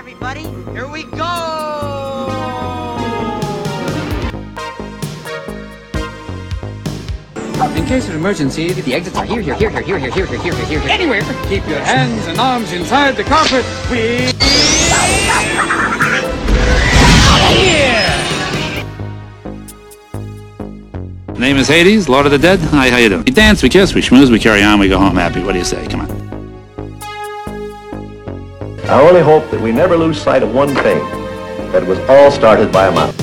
everybody. Here we go! In case of emergency, the exits are here, here, here, here, here, here, here, here, here, here, here, anywhere. Keep your hands and arms inside the carpet. We. Name is Hades, Lord of the Dead. Hi, how you doing? We dance, we kiss, we schmooze, we carry on, we go home happy. What do you say? Come on. I only hope that we never lose sight of one thing that it was all started by a mouse.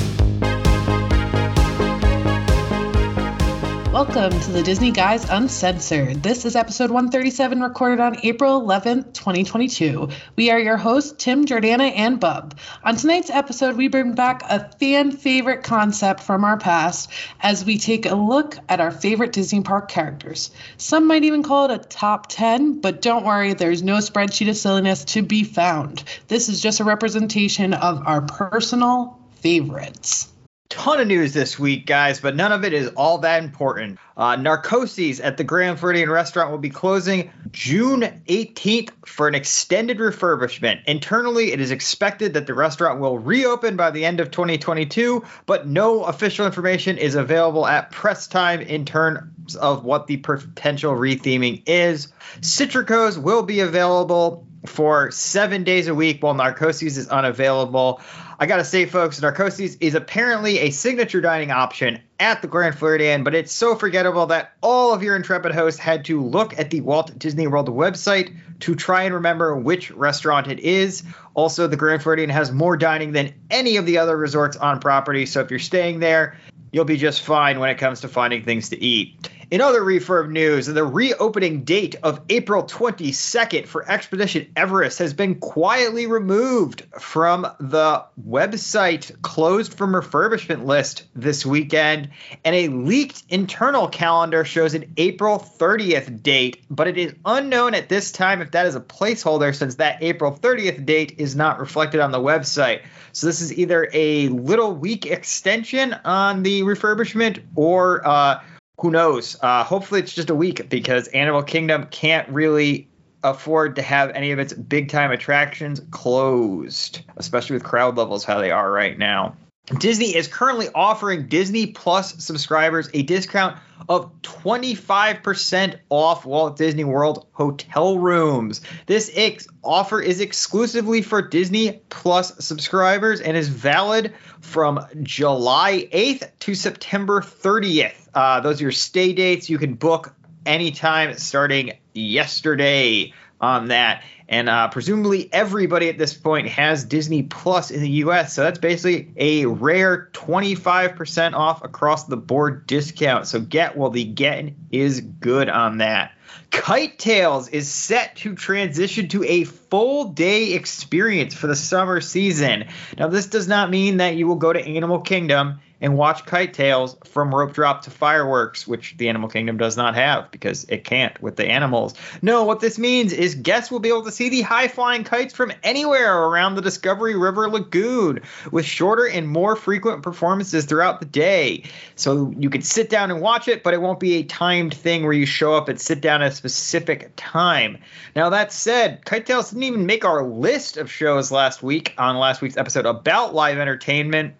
Welcome to the Disney Guys Uncensored. This is episode 137, recorded on April 11th, 2022. We are your hosts, Tim, Jordana, and Bub. On tonight's episode, we bring back a fan favorite concept from our past as we take a look at our favorite Disney park characters. Some might even call it a top 10, but don't worry, there's no spreadsheet of silliness to be found. This is just a representation of our personal favorites ton of news this week, guys, but none of it is all that important. Uh, Narcoossee's at the Grand Floridian restaurant will be closing June 18th for an extended refurbishment. Internally, it is expected that the restaurant will reopen by the end of 2022, but no official information is available at press time in terms of what the potential retheming is. Citricos will be available for seven days a week while Narcoossee's is unavailable. I gotta say, folks, Narcoossee's is apparently a signature dining option at the Grand Floridian, but it's so forgettable that all of your intrepid hosts had to look at the Walt Disney World website to try and remember which restaurant it is. Also, the Grand Floridian has more dining than any of the other resorts on property, so if you're staying there, you'll be just fine when it comes to finding things to eat. In other refurb news, the reopening date of April 22nd for Expedition Everest has been quietly removed from the website closed from refurbishment list this weekend, and a leaked internal calendar shows an April 30th date, but it is unknown at this time if that is a placeholder since that April 30th date is not reflected on the website. So this is either a little week extension on the refurbishment or uh, who knows? Uh, hopefully, it's just a week because Animal Kingdom can't really afford to have any of its big time attractions closed, especially with crowd levels how they are right now. Disney is currently offering Disney Plus subscribers a discount of 25% off Walt Disney World hotel rooms. This ex- offer is exclusively for Disney Plus subscribers and is valid from July 8th to September 30th. Uh, those are your stay dates. You can book anytime starting yesterday on that. And uh, presumably everybody at this point has Disney Plus in the US. So that's basically a rare 25% off across the board discount. So get while the getting is good on that. Kite Tales is set to transition to a full day experience for the summer season. Now, this does not mean that you will go to Animal Kingdom and watch Kite Tales from rope drop to fireworks, which the Animal Kingdom does not have because it can't with the animals. No, what this means is guests will be able to see the high flying kites from anywhere around the Discovery River Lagoon with shorter and more frequent performances throughout the day. So you can sit down and watch it, but it won't be a timed thing where you show up and sit down at a specific time. Now, that said, Kite Tales didn't even make our list of shows last week on last week's episode about live entertainment.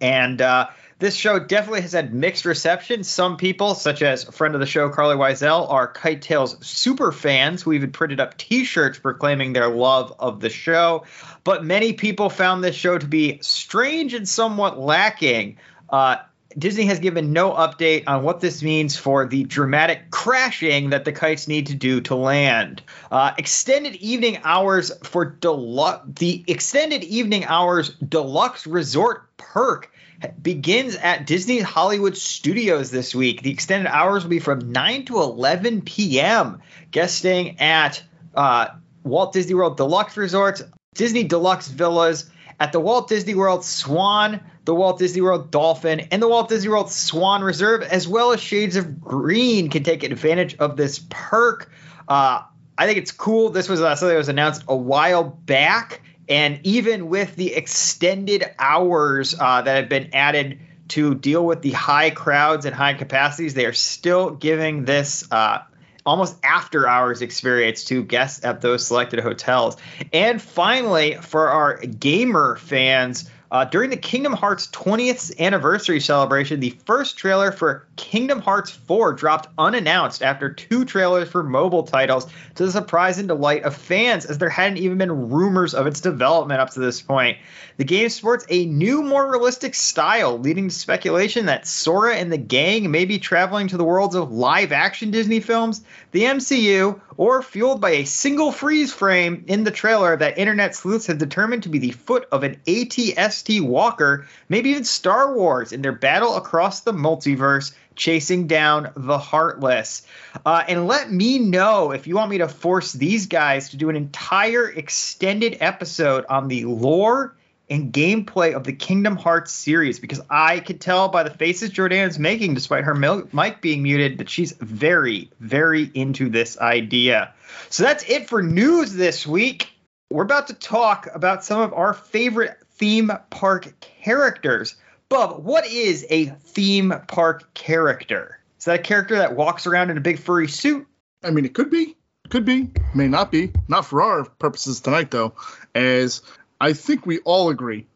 And uh, this show definitely has had mixed reception. Some people, such as friend of the show Carly Wiesel, are Kite Tales super fans who even printed up T-shirts proclaiming their love of the show. But many people found this show to be strange and somewhat lacking. Uh, Disney has given no update on what this means for the dramatic crashing that the kites need to do to land. Uh, extended evening hours for deluxe, the extended evening hours deluxe resort perk begins at Disney Hollywood Studios this week. The extended hours will be from 9 to 11 p.m. Guest staying at uh, Walt Disney World Deluxe Resorts, Disney Deluxe Villas, at the Walt Disney World Swan, the Walt Disney World Dolphin, and the Walt Disney World Swan Reserve, as well as Shades of Green, can take advantage of this perk. Uh, I think it's cool. This was uh, something that was announced a while back, and even with the extended hours uh, that have been added to deal with the high crowds and high capacities, they are still giving this uh, almost after hours experience to guests at those selected hotels. And finally, for our gamer fans, uh, during the Kingdom Hearts 20th anniversary celebration, the first trailer for Kingdom Hearts 4 dropped unannounced after two trailers for mobile titles to the surprise and delight of fans, as there hadn't even been rumors of its development up to this point. The game sports a new, more realistic style, leading to speculation that Sora and the gang may be traveling to the worlds of live action Disney films, the MCU, or fueled by a single freeze frame in the trailer that internet sleuths have determined to be the foot of an Walker, maybe even Star Wars in their battle across the multiverse. Chasing down the heartless. Uh, and let me know if you want me to force these guys to do an entire extended episode on the lore and gameplay of the Kingdom Hearts series because I could tell by the faces Jordan's making, despite her mic being muted, that she's very, very into this idea. So that's it for news this week. We're about to talk about some of our favorite theme park characters. Bub, what is a theme park character? Is that a character that walks around in a big furry suit? I mean, it could be, could be, may not be. Not for our purposes tonight, though, as I think we all agree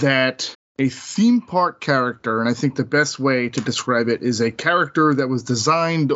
that a theme park character, and I think the best way to describe it is a character that was designed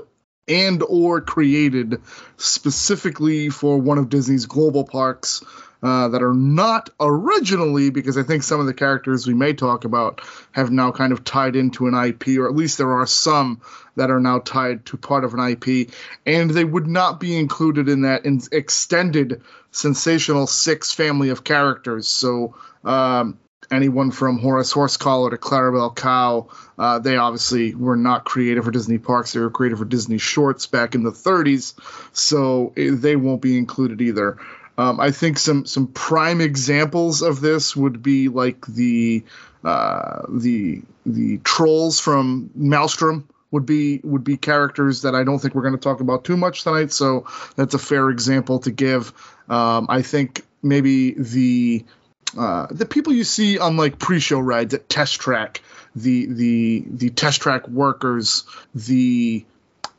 and or created specifically for one of Disney's global parks uh, that are not originally, because I think some of the characters we may talk about have now kind of tied into an IP, or at least there are some that are now tied to part of an IP, and they would not be included in that in extended sensational six family of characters. So um, anyone from Horace Horsecollar to Clarabelle Cow, uh, they obviously were not created for Disney parks. They were created for Disney shorts back in the 30s, so eh, they won't be included either. Um, I think some some prime examples of this would be like the uh, the the trolls from Maelstrom would be would be characters that I don't think we're going to talk about too much tonight. So that's a fair example to give. Um, I think maybe the uh, the people you see on like pre-show rides at Test Track, the the the Test Track workers, the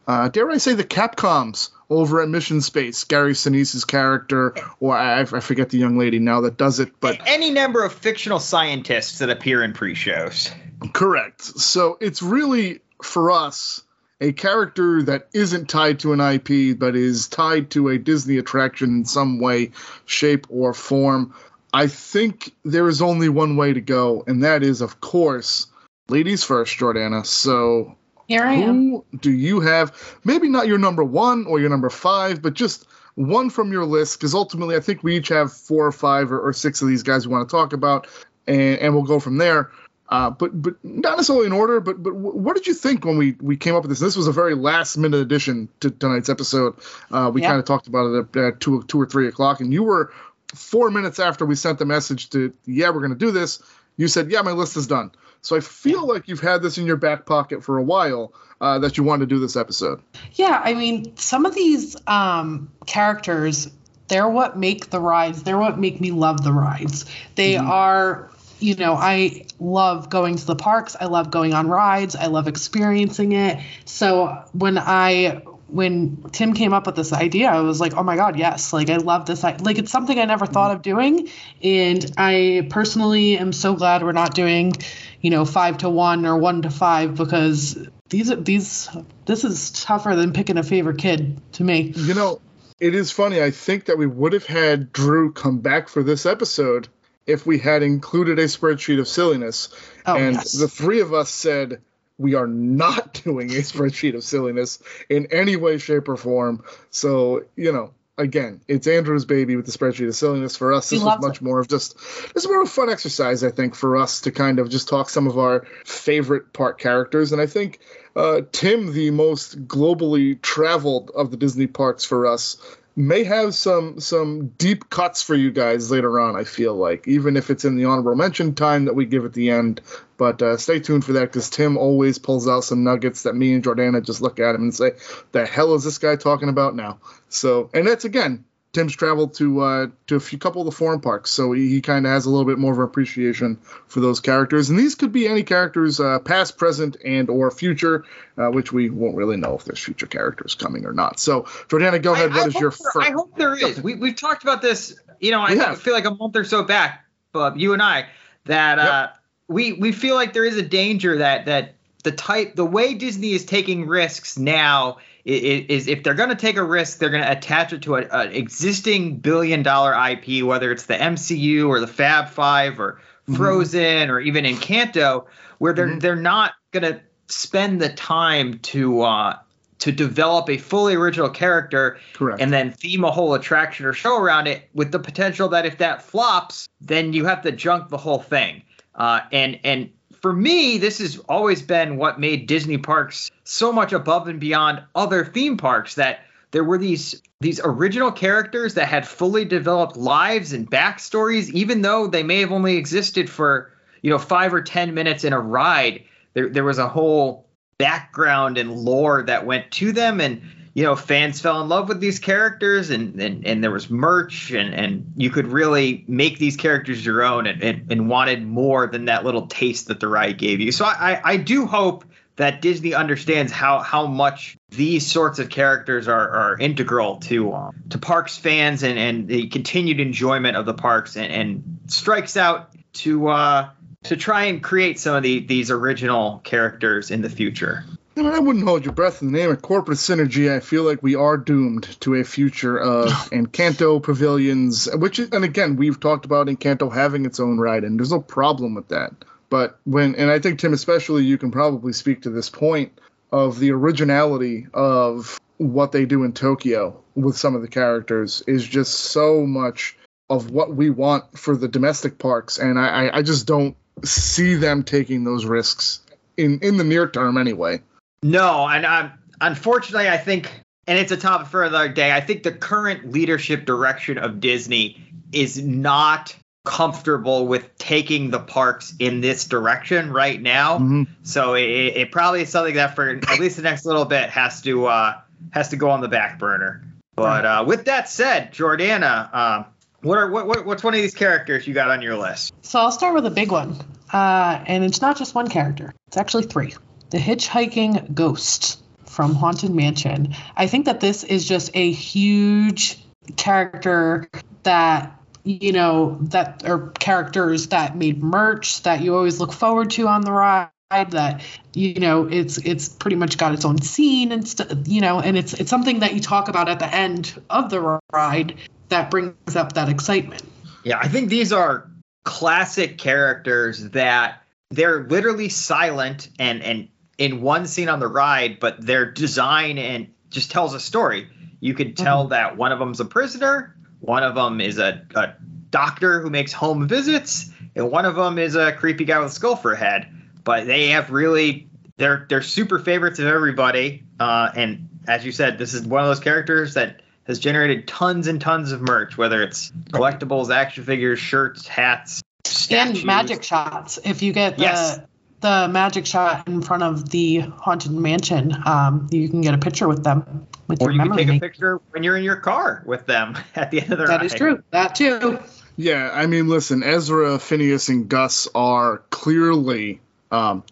uh, dare I say the Capcoms over at Mission Space, Gary Sinise's character, or I, I forget the young lady now that does it, but any number of fictional scientists that appear in pre-shows. Correct. So it's really for us a character that isn't tied to an IP but is tied to a Disney attraction in some way, shape, or form. I think there is only one way to go, and that is, of course, ladies first, Jordana. So Here I am. who do you have? Maybe not your number one or your number five, but just one from your list, because ultimately I think we each have four or five or, or six of these guys we want to talk about, and, and we'll go from there. Uh, but but not necessarily in order. But but what did you think when we we came up with this? This was a very last minute addition to tonight's episode. Uh, we Yeah. kind of talked about it at, at two two or three o'clock, and you were four minutes after we sent the message to yeah we're going to do this. You said yeah my list is done. So I feel like you've had this in your back pocket for a while uh, that you wanted to do this episode. Yeah, I mean, some of these um, characters, they're what make the rides. They're what make me love the rides. They are, you know, I love going to the parks. I love going on rides. I love experiencing it. So when I when Tim came up with this idea, I was like, oh my God, yes. Like, I love this. I, like, it's something I never thought of doing. And I personally am so glad we're not doing, you know, five to one or one to five because these are these, this is tougher than picking a favorite kid to me. You know, it is funny. I think that we would have had Drew come back for this episode if we had included a spreadsheet of silliness. Oh, and yes. the three of us said we are not doing a spreadsheet of silliness in any way, shape, or form. So, you know, again, it's Andrew's baby with the spreadsheet of silliness. For us, this was much it. more of just this is more of a fun exercise, I think, for us to kind of just talk some of our favorite part characters. And I think uh, Tim, the most globally traveled of the Disney parks for us, may have some some deep cuts for you guys later on. I feel like, even if it's in the honorable mention time that we give at the end. But uh, stay tuned for that because Tim always pulls out some nuggets that me and Jordana just look at him and say, "The hell is this guy talking about now?" So, and that's again Tim's traveled to uh, to a few couple of the foreign parks, so he, he kind of has a little bit more of an appreciation for those characters. And these could be any characters, uh, past, present, and or future, uh, which we won't really know if there's future characters coming or not. So, Jordana, go ahead. I, What I is your there, first? I hope there is. We, we've talked about this, you know, I feel like a month or so back, Bob, you and I, that uh, we we feel like there is a danger that that the type, the way Disney is taking risks now is if they're going to take a risk, they're going to attach it to an existing billion dollar IP, whether it's the MCU or the Fab Five or Mm-hmm. Frozen or even Encanto, where they're they're not going to spend the time to uh, to develop a fully original character Correct. and then theme a whole attraction or show around it with the potential that if that flops, then you have to junk the whole thing. Uh, and and for me, this has always been what made Disney parks so much above and beyond other theme parks that there were these these original characters that had fully developed lives and backstories, even though they may have only existed for you know five or ten minutes in a ride. There there was a whole background and lore that went to them and you know fans fell in love with these characters and and, and there was merch and and you could really make these characters your own and, and, and wanted more than that little taste that the ride gave you so i i do hope that disney understands how how much these sorts of characters are are integral to um, to parks fans and and the continued enjoyment of the parks and, and strikes out to uh to try and create some of the, these original characters in the future. I, mean, I wouldn't hold your breath in the name of corporate synergy. I feel like we are doomed to a future of Encanto pavilions, which, is, and again, we've talked about Encanto having its own ride, and there's no problem with that. But when, and I think Tim, especially, you can probably speak to this point of the originality of what they do in Tokyo with some of the characters is just so much of what we want for the domestic parks, and I, I, I just don't see them taking those risks in in the near term anyway. No, and um, unfortunately, I think, and it's a topic for another day. I think the current leadership direction of Disney is not comfortable with taking the parks in this direction right now. Mhm. So it, it probably is something that for at least the next little bit has to uh, has to go on the back burner. But uh, with that said, Jordana, um, what are what, what what's one of these characters you got on your list? So I'll start with a big one. Uh, and it's not just one character, it's actually three. The hitchhiking ghost from Haunted Mansion. I think that this is just a huge character that you know that are characters that made merch that you always look forward to on the ride that you know it's it's pretty much got its own scene and stuff you know and it's it's something that you talk about at the end of the ride that brings up that excitement Yeah, I think these are classic characters that they're literally silent and and in one scene on the ride, but their design and just tells a story. You could tell that one of them's a prisoner, one of them is a, a doctor who makes home visits, and one of them is a creepy guy with a skull for a head. But they have really they're they're super favorites of everybody. Uh, and as you said, this is one of those characters that has generated tons and tons of merch, whether it's collectibles, action figures, shirts, hats, statues. and magic shots. If you get the Yes. The magic shot in front of the haunted mansion, um, you can get a picture with them with Or your you can memory. take a picture when you're in your car with them at the end of the That ride. is true. That too. Yeah, I mean, listen, Ezra, Phineas, and Gus are clearly. Um,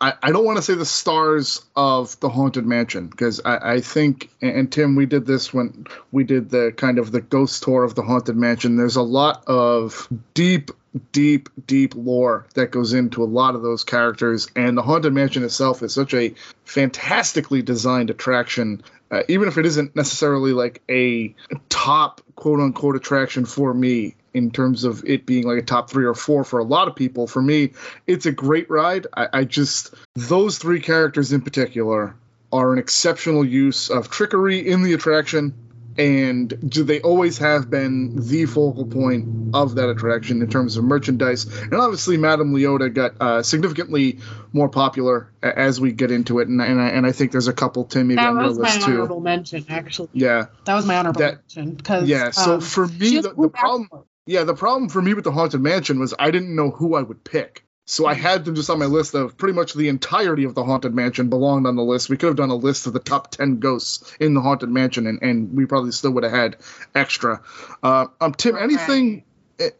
I, I don't want to say the stars of the Haunted Mansion because I, I think, and Tim, we did this when we did the kind of the ghost tour of the Haunted Mansion. There's a lot of deep, deep, deep lore that goes into a lot of those characters, and the Haunted Mansion itself is such a fantastically designed attraction. Uh, even if it isn't necessarily like a top quote unquote attraction for me in terms of it being like a top three or four for a lot of people, for me, it's a great ride. I, I just, those three characters in particular are an exceptional use of trickery in the attraction. And do they always have been the focal point of that attraction in terms of merchandise? And obviously, Madame Leota got uh, significantly more popular as we get into it, and, and, I, and I think there's a couple Tim maybe That on your was my list too. honorable mention, actually. Yeah, That was my honorable That- mention because yeah. So um, for me, the, the problem, yeah, the problem for me with the Haunted Mansion was I didn't know who I would pick So I had them just on my list of pretty much the entirety of the Haunted Mansion belonged on the list. We could have done a list of the top 10 ghosts in the Haunted Mansion, and, and we probably still would have had extra. Uh, um, Tim, anything,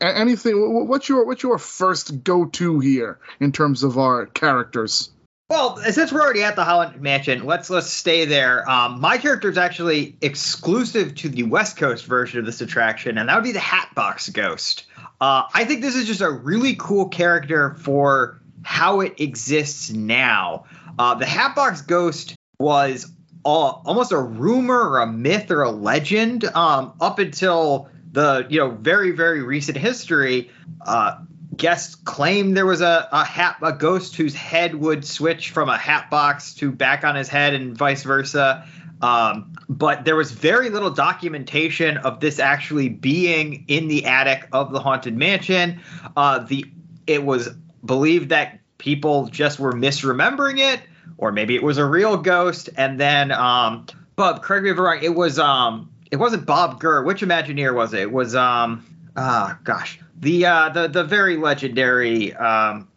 anything, what's your, what's your first go-to here in terms of our characters? Well, since we're already at the Haunted Mansion, let's let's stay there. Um, my character is actually exclusive to the West Coast version of this attraction, and that would be the Hatbox Ghost. Uh, I think this is just a really cool character for how it exists now. Uh, the Hatbox Ghost was all, almost a rumor or a myth or a legend um, up until the you know very very recent history. Uh, guests claimed there was a a hat a ghost whose head would switch from a hat box to back on his head and vice versa. Um, but there was very little documentation of this actually being in the attic of the haunted mansion. Uh, the it was believed that people just were misremembering it, or maybe it was a real ghost. And then, um, Bub, correct me if I'm wrong. It was um, it wasn't Bob Gurr. Which Imagineer was it? It was um, ah, gosh, the uh, the the very legendary um,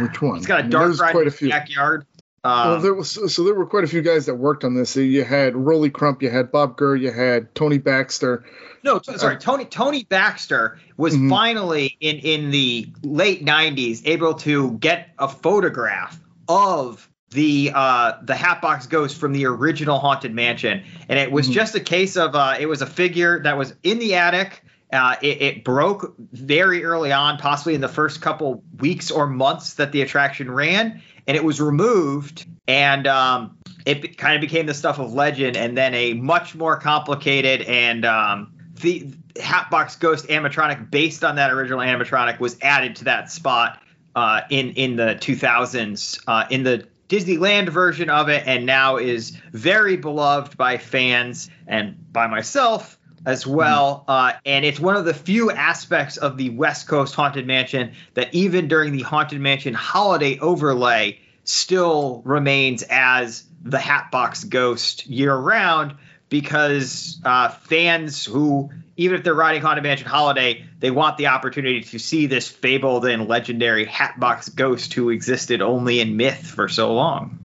Which one? It's got a mean, dark there's ride quite in a the few. backyard. Well, Um, there was so there were quite a few guys that worked on this. You had Rolly Crump, you had Bob Gurr, you had Tony Baxter. no, t- sorry, Tony Tony Baxter was Mhm. finally in in the late '90s able to get a photograph of the uh the Hatbox Ghost from the original Haunted Mansion, and it was Mhm. just a case of uh it was a figure that was in the attic. Uh, it, it broke very early on, possibly in the first couple weeks or months that the attraction ran, and it was removed. And um, it kind of became the stuff of legend, and then a much more complicated and um, the Hatbox Ghost animatronic based on that original animatronic was added to that spot uh, in in the 2000s uh, in the Disneyland version of it, and now is very beloved by fans and by myself as well. Uh, and it's one of the few aspects of the West Coast Haunted Mansion that even during the Haunted Mansion holiday overlay still remains as the Hatbox Ghost year round because uh, fans who even if they're riding Haunted Mansion Holiday, they want the opportunity to see this fabled and legendary Hatbox Ghost who existed only in myth for so long.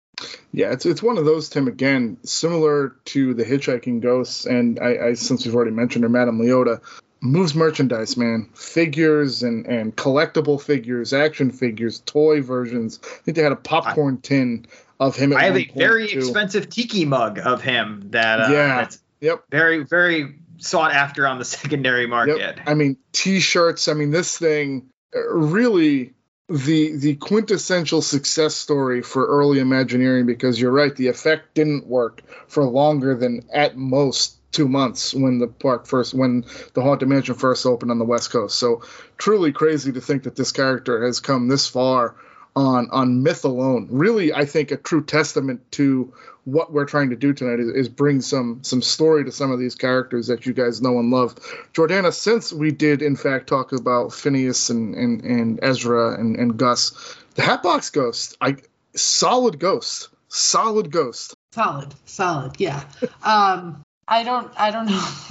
Yeah, it's it's one of those Tim again, similar to the Hitchhiking Ghosts, and I, I since we've already mentioned her, Madame Leota, moves merchandise, man, figures and and collectible figures, action figures, toy versions. I think they had a popcorn tin of him. At I have a very too. expensive tiki mug of him that uh, Yeah. that's Yep. very very sought after on the secondary market. Yep. I mean, t-shirts. I mean, this thing uh, really the the quintessential success story for early Imagineering because you're right, the effect didn't work for longer than at most two months when the park first when the haunted mansion first opened on the west coast. So truly crazy to think that this character has come this far on on myth alone. Really i think a true testament to what we're trying to do tonight is, is bring some some story to some of these characters that you guys know and love jordana since we did in fact talk about phineas and and, and ezra and, and gus the hatbox ghost i solid ghost solid ghost Solid, solid, yeah. Um, I don't, I don't know.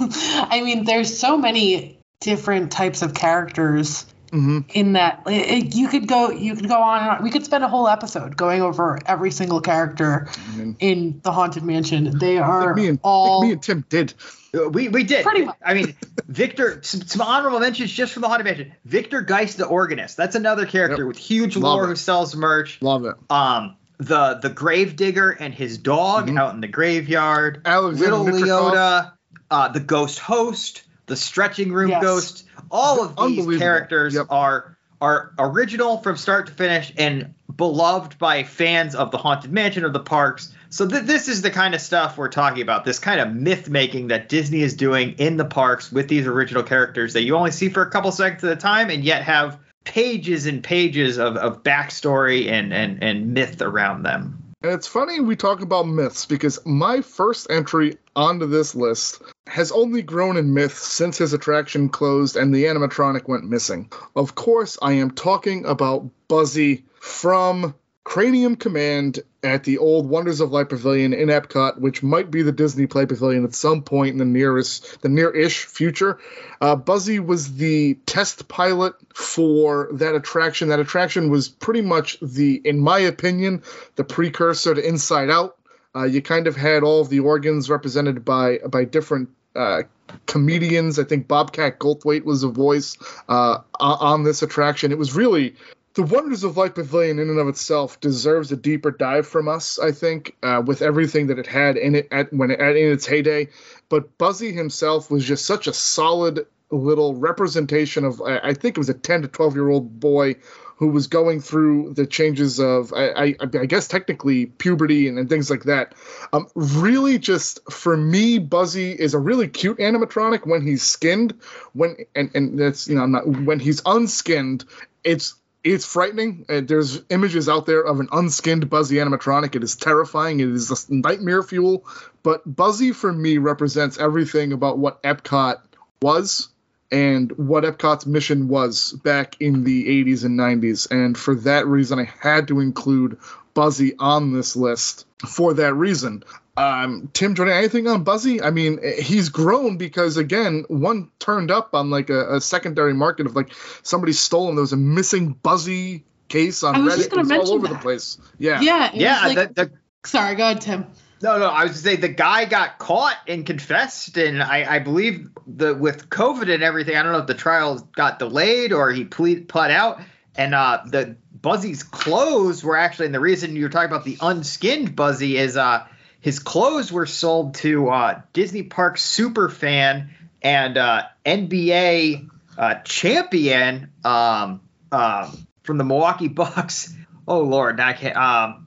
I mean, there's so many different types of characters hmm in that. it- it- you could go, you could go on and on. We could spend a whole episode going over every single character mean- in the haunted mansion. They are me and I all think me and tim did Uh, We we did. Pretty much. I mean, Victor. Some, some honorable mentions just from the haunted mansion. Victor Geist, the organist. That's another character Yep. with huge Love lore it. who sells merch. love it Um, the the grave digger and his dog Mhm. out in the graveyard. Alexander Little Mitrikov. Leota, uh, the ghost host, the stretching room Yes. ghost. All of these characters Yep. are are original from start to finish and beloved by fans of the haunted mansion of the parks. So th- this is the kind of stuff we're talking about. This kind of myth making that Disney is doing in the parks with these original characters that you only see for a couple seconds at a time and yet have pages and pages of, of backstory and, and, and myth around them. And it's funny we talk about myths because my first entry onto this list has only grown in myth since his attraction closed and the animatronic went missing. Of course, I am talking about Buzzy from Cranium Command at the old Wonders of Life Pavilion in Epcot, which might be the Disney Play Pavilion at some point in the nearest, the near-ish future. Uh, Buzzy was the test pilot for that attraction. That attraction was pretty much the, in my opinion, the precursor to Inside Out. Uh, you kind of had all of the organs represented by by different uh, comedians. I think Bobcat Goldthwait was a voice uh, on this attraction. It was really the Wonders of Life Pavilion, in and of itself, deserves a deeper dive from us. I think uh, with everything that it had in it at when it, at, in its heyday, but Buzzy himself was just such a solid little representation of. I, think it was a ten to twelve year old boy who was going through the changes of, I, I, I guess, technically puberty and, and, things like that. Um, really, just for me, Buzzy is a really cute animatronic when he's skinned. When and and that's you know I'm not when he's unskinned, it's it's frightening. Uh, there's images out there of an unskinned Buzzy animatronic. It is terrifying. It is a nightmare fuel. But Buzzy, for me, represents everything about what Epcot was and what Epcot's mission was back in the 80s and 90s. And for that reason, I had to include Buzzy on this list for that reason. Um, Tim Jordan, anything on Buzzy? I mean, he's grown because again, one turned up on like a, a secondary market of like somebody stole him. There was a missing Buzzy case on Reddit. It was all over that. the place. Yeah, yeah, yeah. Like, the, the, sorry, go ahead, Tim. No, no, I was to say the guy got caught and confessed, and I, I believe the with COVID and everything. I don't know if the trial got delayed or he plead pled out, and uh, the Buzzy's clothes were actually, and the reason you're talking about the unskinned Buzzy is uh, his clothes were sold to uh, Disney Park super fan and uh, NBA uh, champion um, uh, from the Milwaukee Bucks. Oh Lord, I can't. Um,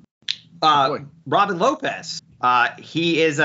uh, Robin Lopez. Uh, he is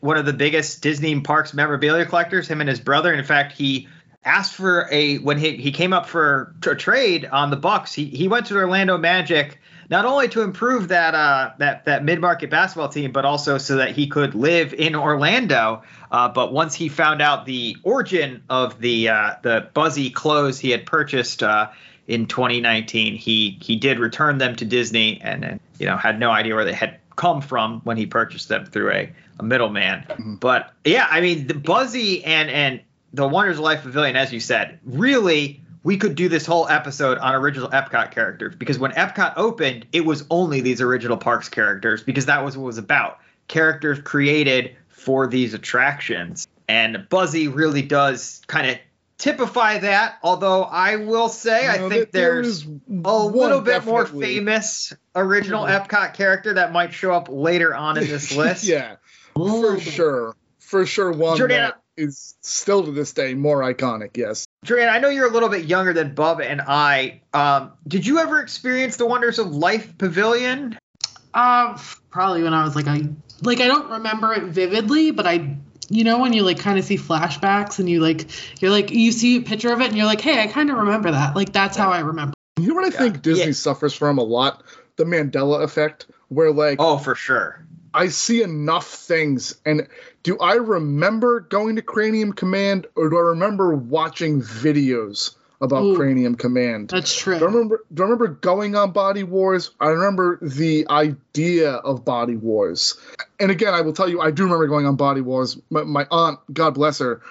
one of the biggest Disney parks memorabilia collectors. Him and his brother. In fact, he asked for a when he, he came up for a trade on the Bucks. He he went to Orlando Magic not only to improve that uh, that that mid market basketball team, but also so that he could live in Orlando. Uh, but once he found out the origin of the uh, the Buzzy clothes he had purchased uh, in 2019, he he did return them to Disney, and, and you know had no idea where they had come from when he purchased them through a, a middleman. Mm-hmm. But yeah, I mean, the Buzzy and and the Wonders of Life Pavilion, as you said, really we could do this whole episode on original Epcot characters because when Epcot opened, it was only these original parks characters because that was what it was about. Characters created for these attractions. And Buzzy really does kind of typify that. Although I will say, I think there's a little bit more famous original mm-hmm. Epcot character that might show up later on in this list. yeah, for sure, for sure. One Jordana, that is still to this day more iconic. Yes. Jordana, I know you're a little bit younger than Bub and I. Um, did you ever experience the wonders of Life Pavilion? Uh, probably when I was like I like I don't remember it vividly, but I you know when you like kind of see flashbacks and you like you're like you see a picture of it and you're like hey i kind of remember that like that's how i remember you know what i yeah. think disney yeah. suffers from a lot the mandela effect where like oh for sure i see enough things and do i remember going to cranium command or do i remember watching videos about Ooh, Cranium Command. That's true. Do I remember do I remember going on Body Wars? I remember the idea of Body Wars. And again, I will tell you, I do remember going on Body Wars. My, my aunt, God bless her,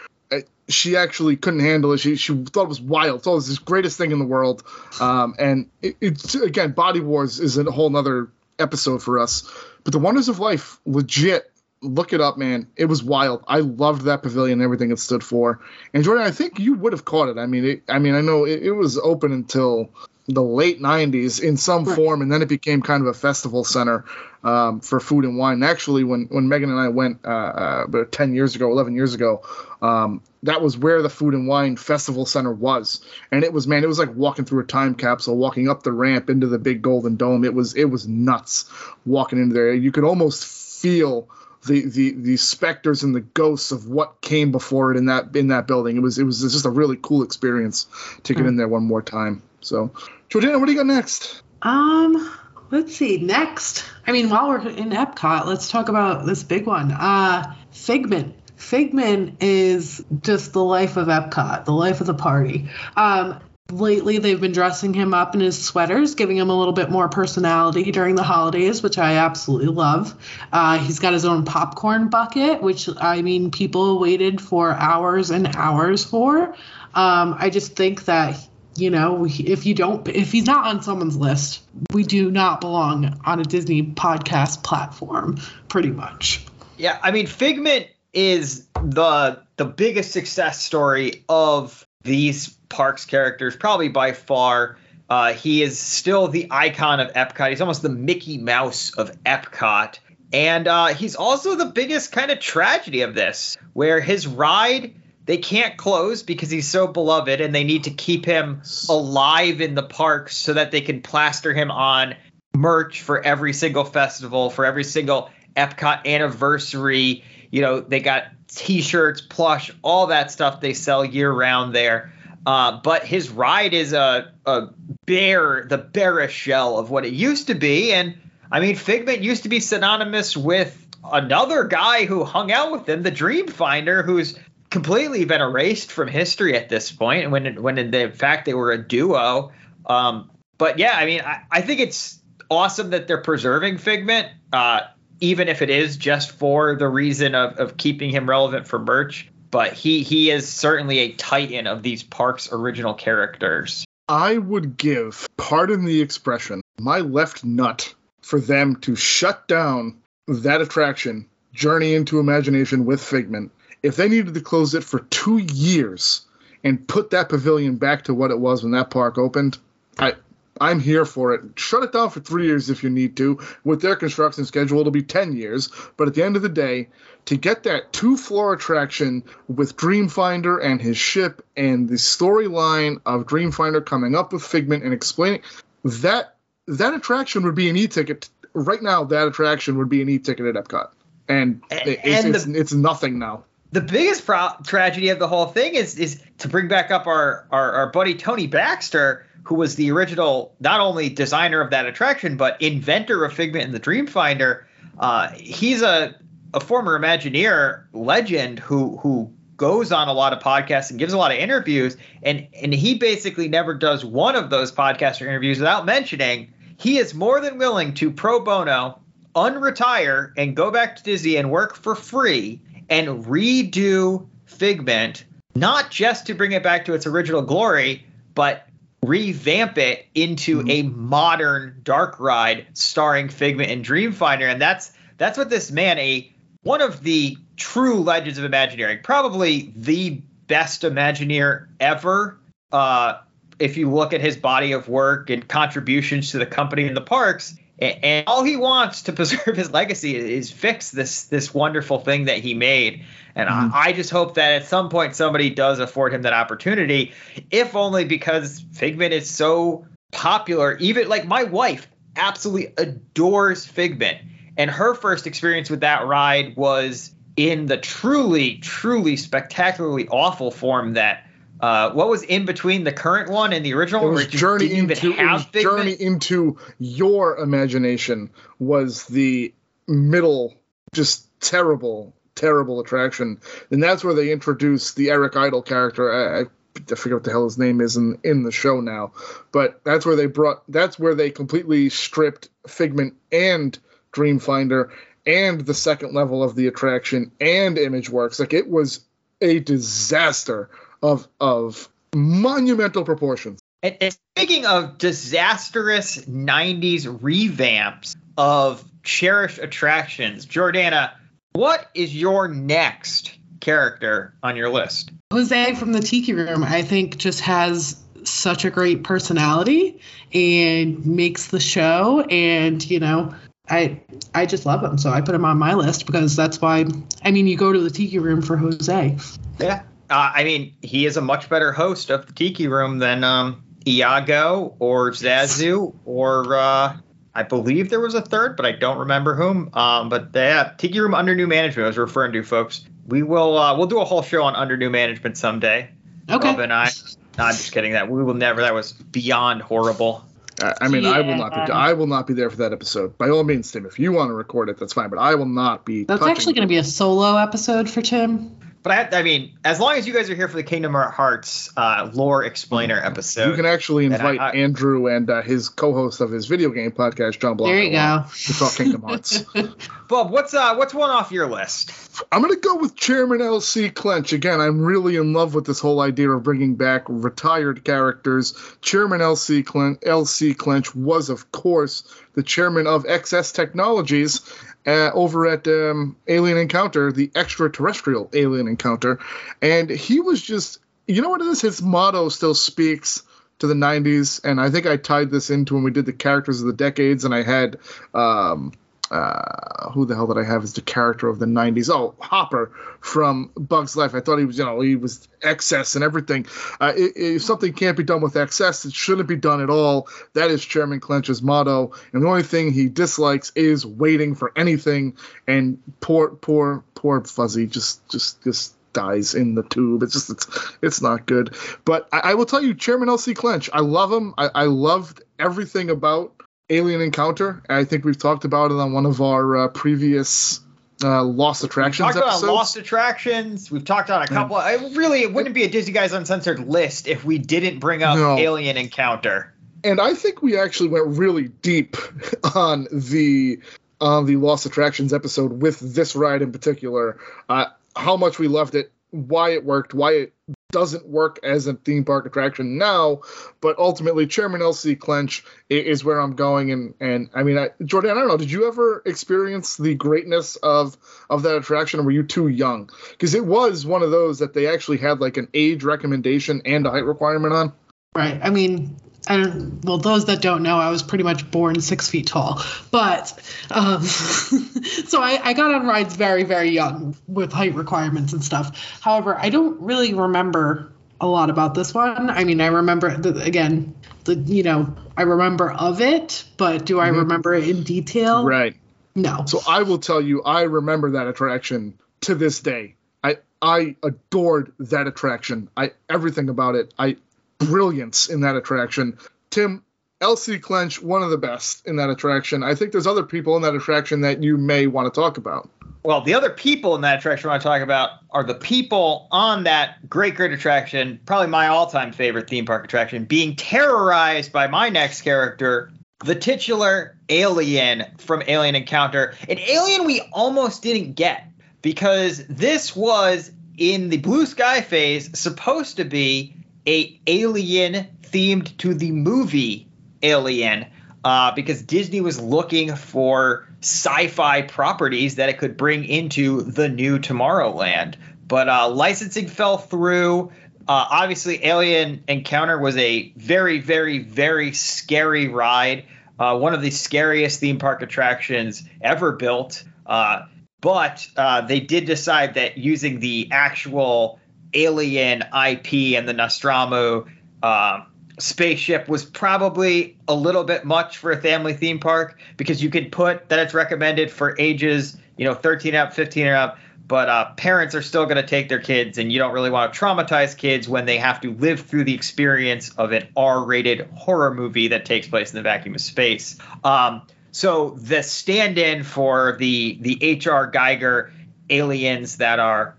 she actually couldn't handle it. She she thought it was wild. Thought it was the greatest thing in the world. Um, and it, it's again, Body Wars is a whole nother episode for us. But the Wonders of Life, legit look it up, man. It was wild. I loved that pavilion and everything it stood for. And Jordan, I think you would have caught it. I mean, it, I mean, I know it, it, was open until the late '90s in some right. form, and then it became kind of a festival center um, for food and wine. Actually, when when Megan and I went uh, uh, about 10 years ago, 11 years ago, um, that was where the food and wine festival center was. And it was man, it was like walking through a time capsule, walking up the ramp into the big golden dome. It was it was nuts walking into there. You could almost feel the the the specters and the ghosts of what came before it in that in that building. It was it was just a really cool experience to get mm. in there one more time. So, Jordana, what do you got next? Um, let's see. Next, I mean, while we're in Epcot, let's talk about this big one. Uh, Figment. Figment is just the life of Epcot, the life of the party. Um, lately they've been dressing him up in his sweaters, giving him a little bit more personality during the holidays, which I absolutely love. Uh, he's got his own popcorn bucket, which I mean, people waited for hours and hours for. Um, I just think that you know if you don't if he's not on someone's list we do not belong on a disney podcast platform pretty much Yeah, I mean Figment is the the biggest success story of these parks characters, probably by far. Uh, he is still the icon of Epcot. He's almost the Mickey Mouse of Epcot. And uh, he's also the biggest kind of tragedy of this, where his ride they can't close because he's so beloved, and they need to keep him alive in the parks so that they can plaster him on merch for every single festival, for every single Epcot anniversary. You know, they got T-shirts, plush, all that stuff they sell year round there. Uh, but his ride is a, a bare, the barest shell of what it used to be. And I mean, Figment used to be synonymous with another guy who hung out with him, the Dreamfinder, who's completely been erased from history at this point. When when in, the, in fact they were a duo. Um, but yeah, I mean, I, I think it's awesome that they're preserving Figment, uh, even if it is just for the reason of, of keeping him relevant for merch. But he he is certainly a titan of these parks' original characters. I would give, pardon the expression, my left nut for them to shut down that attraction, Journey into Imagination with Figment. If they needed to close it for two years and put that pavilion back to what it was when that park opened, I I'm here for it. Shut it down for three years if you need to. With their construction schedule, it'll be 10 years. But at the end of the day, to get that two floor attraction with Dreamfinder and his ship and the storyline of Dreamfinder coming up with Figment and explaining that that attraction would be an e-ticket right now. That attraction would be an e-ticket at Epcot, and, it- it's, and it's, it's nothing now. The biggest pro- tragedy of the whole thing is is to bring back up our, our our buddy Tony Baxter, who was the original not only designer of that attraction but inventor of Figment and the Dreamfinder. Uh, he's a a former Imagineer legend who who goes on a lot of podcasts and gives a lot of interviews, and and he basically never does one of those podcasts or interviews without mentioning he is more than willing to pro bono unretire and go back to Disney and work for free and redo Figment, not just to bring it back to its original glory, but revamp it into a modern dark ride starring Figment and Dreamfinder. And that's that's what this man, a one of the true legends of Imagineering, probably the best Imagineer ever. Uh, if you look at his body of work and contributions to the company and the parks, and all he wants to preserve his legacy is fix this this wonderful thing that he made. And I, mm-hmm. I just hope that at some point somebody does afford him that opportunity, if only because Figment is so popular. Even like my wife absolutely adores Figment, and her first experience with that ride was in the truly, truly spectacularly awful form that. Uh, what was in between the current one and the original? It was journey into it was journey into your imagination was the middle, just terrible, terrible attraction. And that's where they introduced the Eric Idle character. I, I, I forget what the hell his name is in in the show now, but that's where they brought. That's where they completely stripped Figment and Dreamfinder and the second level of the attraction and ImageWorks. Like it was a disaster of of monumental proportions. And, and speaking of disastrous 90s revamps of cherished attractions, Jordana, what is your next character on your list? Jose from the Tiki Room, I think, just has such a great personality and makes the show. And you know, I I just love him, so I put him on my list because that's why. I mean, you go to the Tiki Room for Jose. Yeah. Uh, I mean, he is a much better host of the Tiki Room than um, Iago or Zazu or uh, I believe there was a third, but I don't remember whom. Um, but yeah, Tiki Room under new management I was referring to, folks. We will uh, we'll do a whole show on under new management someday. Okay. Rob and I. No, I'm just kidding. That we will never. That was beyond horrible. I, I mean, I will not Yeah. be. I will not be there for that episode. By all means, Tim, if you want to record it, that's fine. But I will not be. That's actually going to be a solo episode for Tim. But I, have, I mean, as long as you guys are here for the Kingdom Hearts uh, lore explainer episode, you can actually invite I- I- Andrew and uh, his co-host of his video game podcast, John Blanco. There you on go. To talk Kingdom Hearts. Bob, what's uh, what's one off your list? I'm gonna go with Chairman L.C. Clench again. I'm really in love with this whole idea of bringing back retired characters. Chairman L.C. Clench, L.C. Clench was, of course, the chairman of XS Technologies uh, over at um, Alien Encounter, the extraterrestrial Alien Encounter, and he was just, you know what it is? His motto still speaks to the 90s, and I think I tied this into when we did the characters of the decades, and I had. Um, uh, who the hell did I have as the character of the 90s? Oh, Hopper from Bug's Life. I thought he was, you know, he was excess and everything. Uh, if something can't be done with excess, it shouldn't be done at all. That is Chairman Clench's motto. And the only thing he dislikes is waiting for anything. And poor, poor, poor Fuzzy just, just, just dies in the tube. It's just, it's, it's not good. But I, I will tell you, Chairman LC Clench, I love him. I, I loved everything about Alien Encounter. I think we've talked about it on one of our uh, previous uh, Lost Attractions Talked about episodes. Lost Attractions. We've talked on a couple. of I really, it wouldn't be a Disney Guys Uncensored list if we didn't bring up No. Alien Encounter. and I think we actually went really deep on the on the Lost Attractions episode with this ride in particular. Uh, how much we loved it, why it worked, why it doesn't work as a theme park attraction now, but ultimately Chairman LC Clench is where I'm going. And and I mean, I, Jordan, I don't know, did you ever experience the greatness of of that attraction, or were you too young? Because it was one of those that they actually had like an age recommendation and a height requirement on. Right. I mean, I don't. Well, those that don't know, I was pretty much born six feet tall, but um, so I, I got on rides very, very young with height requirements and stuff. However, I don't really remember a lot about this one. I mean, I remember the, again, the you know, I remember of it, but do I remember it in detail? Right. No. So I will tell you, I remember that attraction to this day. I I adored that attraction. I everything about it. I brilliance in that attraction. Tim LC Clench, one of the best in that attraction. I think there's other people in that attraction that you may want to talk about. Well, the other people in that attraction I want to talk about are the people on that great, great attraction, probably my all time favorite theme park attraction, being terrorized by my next character, the titular alien from Alien Encounter. An alien we almost didn't get because this was in the blue sky phase supposed to be a alien themed to the movie Alien uh, because Disney was looking for sci-fi properties that it could bring into the new Tomorrowland. But uh, licensing fell through. Uh, obviously, Alien Encounter was a very, very, very scary ride. Uh, one of the scariest theme park attractions ever built. Uh, but uh, they did decide that using the actual Alien IP and the Nostromo uh, spaceship was probably a little bit much for a family theme park because you could put that it's recommended for ages, you know, 13 up, 15 and up, but uh, parents are still going to take their kids, and you don't really want to traumatize kids when they have to live through the experience of an R-rated horror movie that takes place in the vacuum of space. Um, so the stand-in for the the H.R. Giger aliens that are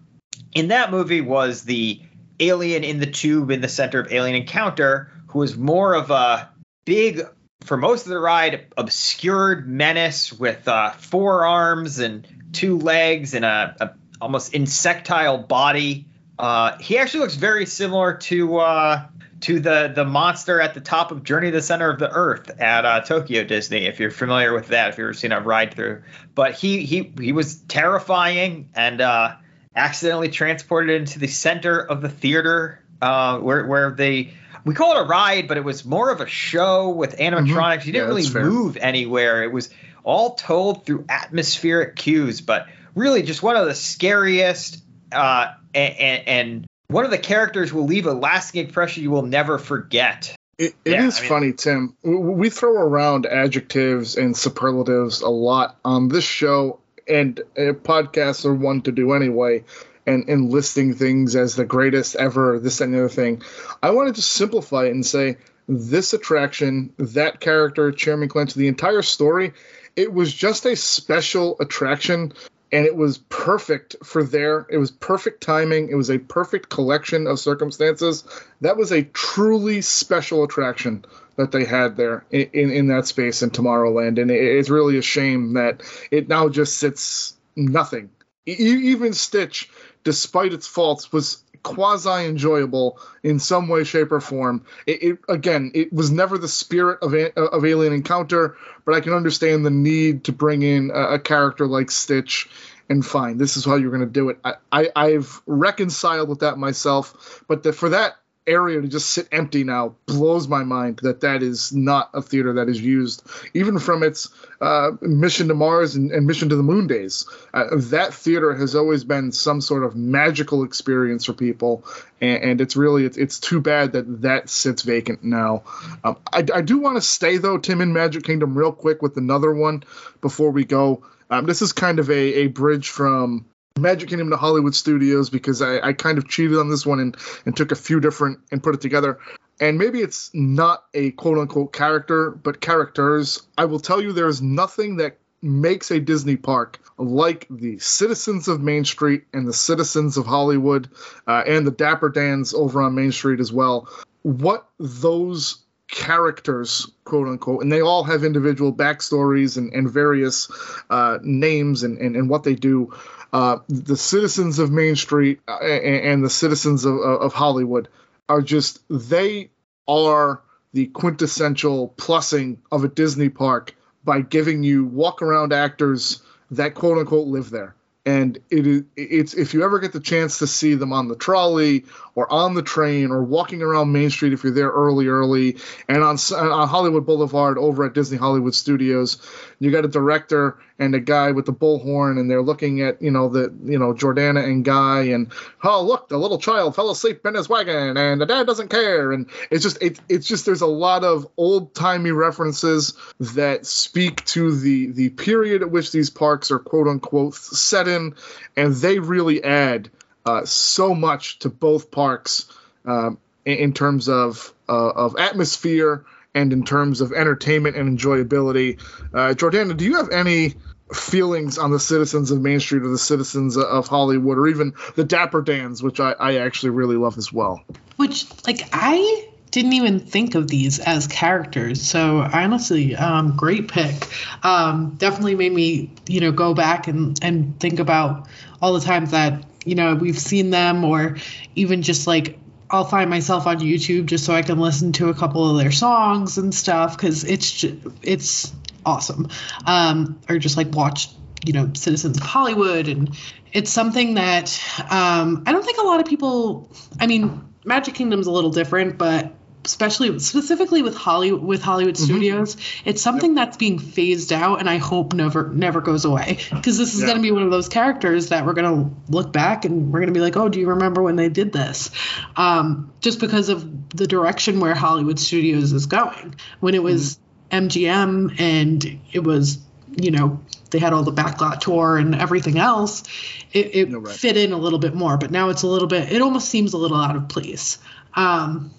in that movie was the alien in the tube in the center of Alien Encounter, who was more of a big, for most of the ride, obscured menace with uh, four arms and two legs and a, a almost insectile body. Uh, he actually looks very similar to uh, to the the monster at the top of Journey to the Center of the Earth at uh, Tokyo Disney. If you're familiar with that, if you've ever seen a ride through, but he he he was terrifying and uh, accidentally transported into the center of the theater uh, where where they we call it a ride, but it was more of a show with animatronics. You didn't Yeah, really move anywhere. It was all told through atmospheric cues, but really just one of the scariest uh, and, and, one of the characters will leave a lasting impression you will never forget. It, it is Yeah, I mean- funny, Tim. We throw around adjectives and superlatives a lot on this show, and uh, podcasts are one to do anyway. And, and listing things as the greatest ever, this and the other thing. I wanted to simplify it and say this attraction, that character, Chairman Clench, the entire story, it was just a special attraction. and it was perfect for there. It was perfect timing. It was a perfect collection of circumstances. That was a truly special attraction that they had there in, in, in that space in Tomorrowland, and it, it's really a shame that it now just sits nothing. Even Stitch, despite its faults, was quasi enjoyable in some way, shape, or form. It, it, again, it was never the spirit of of Alien Encounter, but I can understand the need to bring in a, a character like Stitch. And fine, this is how you're going to do it. I, I have reconciled with that myself, but the, for that area to just sit empty now blows my mind that that is not a theater that is used even from its uh, mission to mars and, and, mission to the moon days. Uh, that theater has always been some sort of magical experience for people and, and it's really it's, it's too bad that that sits vacant now. Um, I, I do want to stay though tim in magic kingdom real quick with another one before we go. Um, this is kind of a, a bridge from Magic Kingdom to Hollywood Studios because I, I kind of cheated on this one and, and took a few different and put it together. And maybe it's not a quote unquote character, but characters. I will tell you there is nothing that makes a Disney park like the citizens of Main Street and the citizens of Hollywood uh, and the Dapper Dans over on Main Street as well. What those characters, quote unquote, and they all have individual backstories and, and various uh, names and, and, and what they do. Uh, the citizens of Main Street uh, and, the citizens of, of Hollywood are just they are the quintessential plussing of a Disney park by giving you walk around actors that quote unquote live there. And it is it's if you ever get the chance to see them on the trolley or on the train or walking around Main Street if you're there early early and on uh, on Hollywood Boulevard over at Disney Hollywood Studios you got a director and a guy with the bullhorn and they're looking at you know the you know Jordana and Guy and oh look the little child fell asleep in his wagon and the dad doesn't care. And it's just it, it's just there's a lot of old timey references that speak to the the period at which these parks are quote unquote set in and they really add uh, so much to both parks um, in, terms of uh, of atmosphere and in terms of entertainment and enjoyability. Uh, Jordana, do you have any feelings on the citizens of Main Street or the citizens of Hollywood or even the Dapper Dans, which I, I actually really love as well? Which, like, I didn't even think of these as characters. So honestly, um, great pick. Um, definitely made me, you know, go back and, and think about all the times that, you know, we've seen them or even just like I'll find myself on YouTube just so I can listen to a couple of their songs and stuff because it's just, it's awesome. Um, or just like watch, you know, Citizens of Hollywood, and it's something that um, I don't think a lot of people. I mean, Magic Kingdom's a little different, but especially specifically with Hollywood with Hollywood mm-hmm. studios, it's something yep. that's being phased out and I hope never never goes away because this is yeah. going to be one of those characters that we're going to look back and we're going to be like, "Oh, do you remember when they did this?" Um, just because of the direction where Hollywood studios is going. When it was mm-hmm. MGM and it was, you know, they had all the backlot tour and everything else, it, it no, right. fit in a little bit more. But now it's a little bit, it almost seems a little out of place. Um,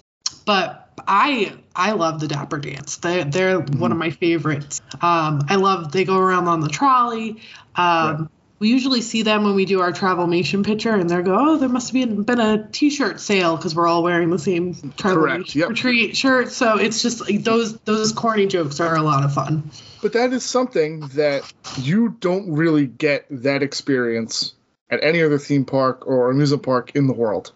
but I I love the Dapper Dans. They they're mm-hmm. one of my favorites. Um, I love they go around on the trolley. Um, right. We usually see them when we do our travel Travelmation picture, and they go, "Oh, there must have been, a T-shirt sale because we're all wearing the same Travelmation yep. retreat shirt." So it's just like those those corny jokes are a lot of fun. But that is something that you don't really get that experience at any other theme park or amusement park in the world.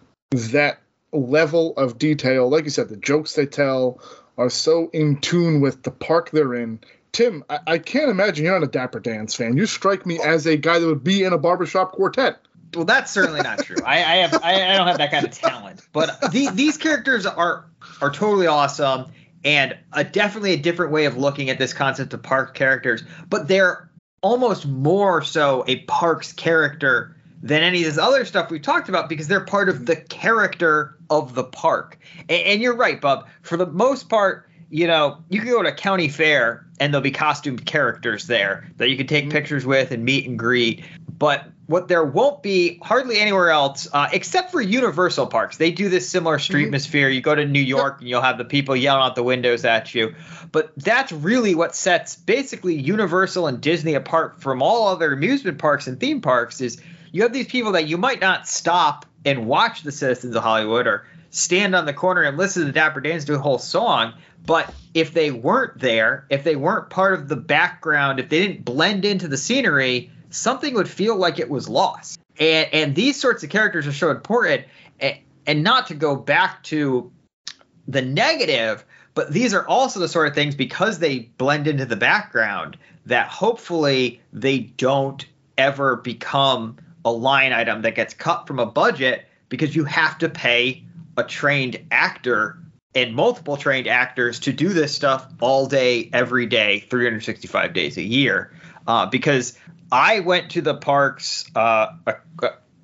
That level of detail. Like you said, the jokes they tell are so in tune with the park they're in. Tim, I, I can't imagine you're not a Dapper Dans fan. You strike me as a guy that would be in a barbershop quartet. Well, that's certainly not true. I, I have I, I, don't have that kind of talent. But the, these characters are are totally awesome and a, definitely a different way of looking at this concept of park characters. But they're almost more so a parks character than any of this other stuff we've talked about because they're part of the character of the park. And, and, you're right, Bub. For the most part, you know, you can go to a county fair and there'll be costumed characters there that you can take mm-hmm. pictures with and meet and greet. But what there won't be hardly anywhere else, uh, except for Universal parks. They do this similar streetmosphere. You go to New York and you'll have the people yelling out the windows at you. But that's really what sets basically Universal and Disney apart from all other amusement parks and theme parks is you have these people that you might not stop and watch the Citizens of Hollywood or stand on the corner and listen to Dapper Dans do a whole song. But if they weren't there, if they weren't part of the background, if they didn't blend into the scenery, something would feel like it was lost. And and these sorts of characters are so important. And, and not to go back to the negative, but these are also the sort of things because they blend into the background that hopefully they don't ever become a line item that gets cut from a budget because you have to pay a trained actor and multiple trained actors to do this stuff all day, every day, 365 days a year. Uh, because I went to the parks uh, a,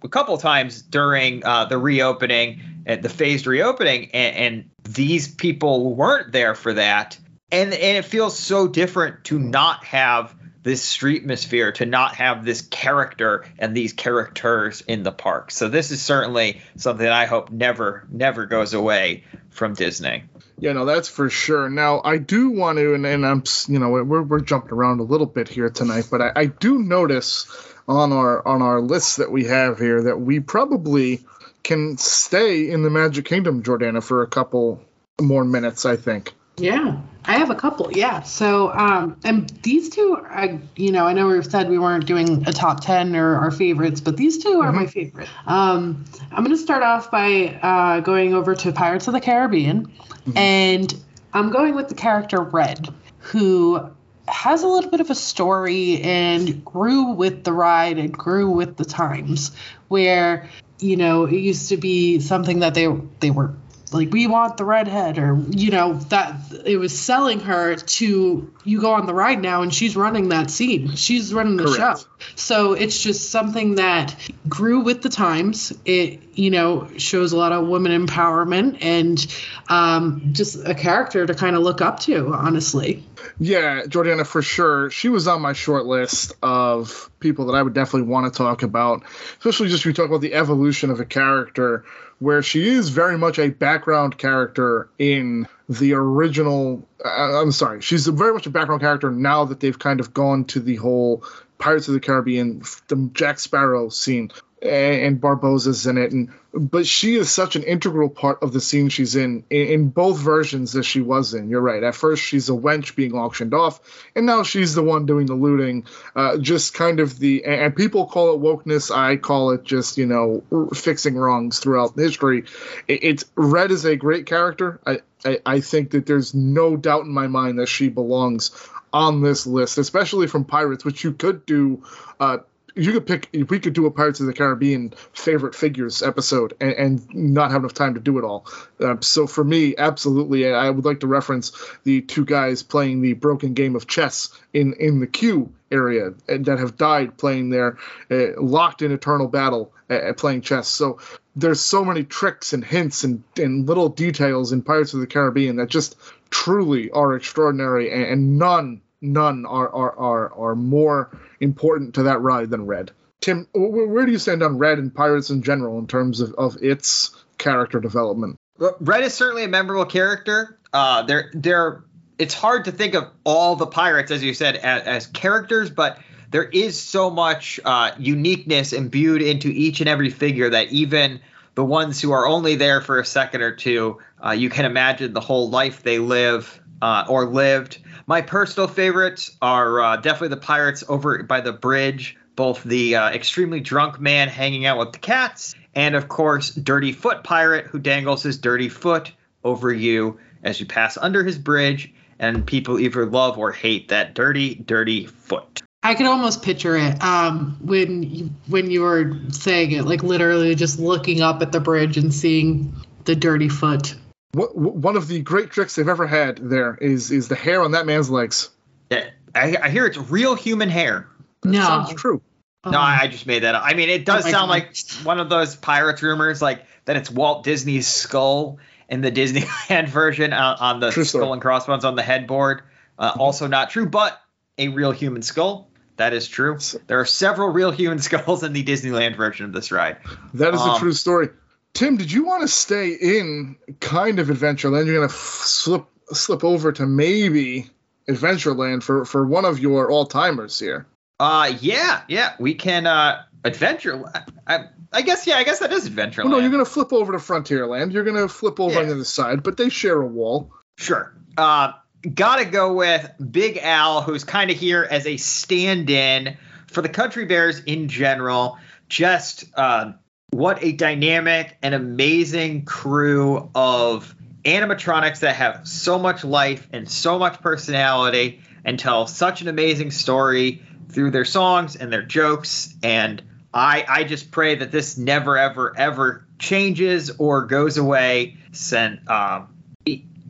a couple times during uh, the reopening, uh, the phased reopening, and, and these people weren't there for that. And, and it feels so different to not have this streetmosphere, to not have this character and these characters in the park. So this is certainly something I hope never, never goes away from Disney. Yeah, no, that's for sure. Now, I do want to, and, and I'm, you know, we're, we're jumping around a little bit here tonight, but I, I do notice on our on our list that we have here that we probably can stay in the Magic Kingdom, Jordana, for a couple more minutes. I think. Yeah, I have a couple. Yeah. So, um, and these two, I, you know, I know we've said we weren't doing a top 10 or our favorites, but these 2 are my favorite. Um, I'm going to start off by uh, going over to Pirates of the Caribbean, and I'm going with the character Red, who has a little bit of a story and grew with the ride and grew with the times where you know it used to be something that they they were like we want the redhead or you know that it was selling her to you go on the ride now and she's running that scene. She's running the Correct. show. So it's just something that grew with the times. It you know shows a lot of women empowerment and um, just a character to kind of look up to honestly. Yeah, Jordana, for sure. She was on my short list of people that I would definitely want to talk about, especially just we talk about the evolution of a character where she is very much a background character in the original. Uh, I'm sorry, she's very much a background character now that they've kind of gone to the whole Pirates of the Caribbean, the Jack Sparrow scene, and, Barbossa's in it, and but she is such an integral part of the scene she's in, in in both versions that she was in. You're right. At first, she's a wench being auctioned off, and now she's the one doing the looting. Uh, just kind of the and people call it wokeness. I call it just you know fixing wrongs throughout history. It, it's Red is a great character. I, I I think that there's no doubt in my mind that she belongs on this list, especially from Pirates, which you could do. Uh, you could pick if we could do a Pirates of the Caribbean favorite figures episode and, and not have enough time to do it all. Uh, so for me, absolutely, I would like to reference the two guys playing the broken game of chess in in the queue area and that have died playing there, uh, locked in eternal battle uh, playing chess. So there's so many tricks and hints and, and little details in Pirates of the Caribbean that just truly are extraordinary and, and none none are, are are are more important to that ride than Red. Tim, where do you stand on Red and Pirates in general in terms of, of its character development? Red is certainly a memorable character. Uh, they're they're it's hard to think of all the pirates, as you said, as, as characters, but there is so much uh, uniqueness imbued into each and every figure that even the ones who are only there for a second or two, uh, you can imagine the whole life they live uh, or lived. My personal favorites are uh, definitely the pirates over by the bridge, both the uh, extremely drunk man hanging out with the cats, and of course, Dirty Foot Pirate, who dangles his dirty foot over you as you pass under his bridge, and people either love or hate that dirty, dirty foot. I could almost picture it um, when you, when you were saying it, like literally just looking up at the bridge and seeing the dirty foot. What, one of the great tricks they've ever had there is is the hair on that man's legs. Yeah, I, I hear it's real human hair. No, Sounds true. No, I I just made that up. I mean, it does Oh sound God. like one of those pirates rumors, like that it's Walt Disney's skull in the Disneyland version on, on the True story. skull and crossbones on the headboard. Uh, Also not true, but a real human skull. That is true. There are several real human skulls in the Disneyland version of this ride. That is Um, a true story. Tim, did you want to stay in kind of Adventureland? You're gonna f- slip slip over to maybe Adventureland for for one of your all timers here. Uh, yeah, yeah, we can uh adventure. I, I guess yeah, I guess that is Adventureland. Well, no, you're gonna flip over to Frontierland. You're gonna flip over Yeah. on the other side, but they share a wall. Sure. Uh, gotta go with Big Al, who's kind of here as a stand-in for the Country Bears in general. Just uh, what a dynamic and amazing crew of animatronics that have so much life and so much personality and tell such an amazing story through their songs and their jokes. And I, I just pray that this never, ever, ever changes or goes away. Sent, um,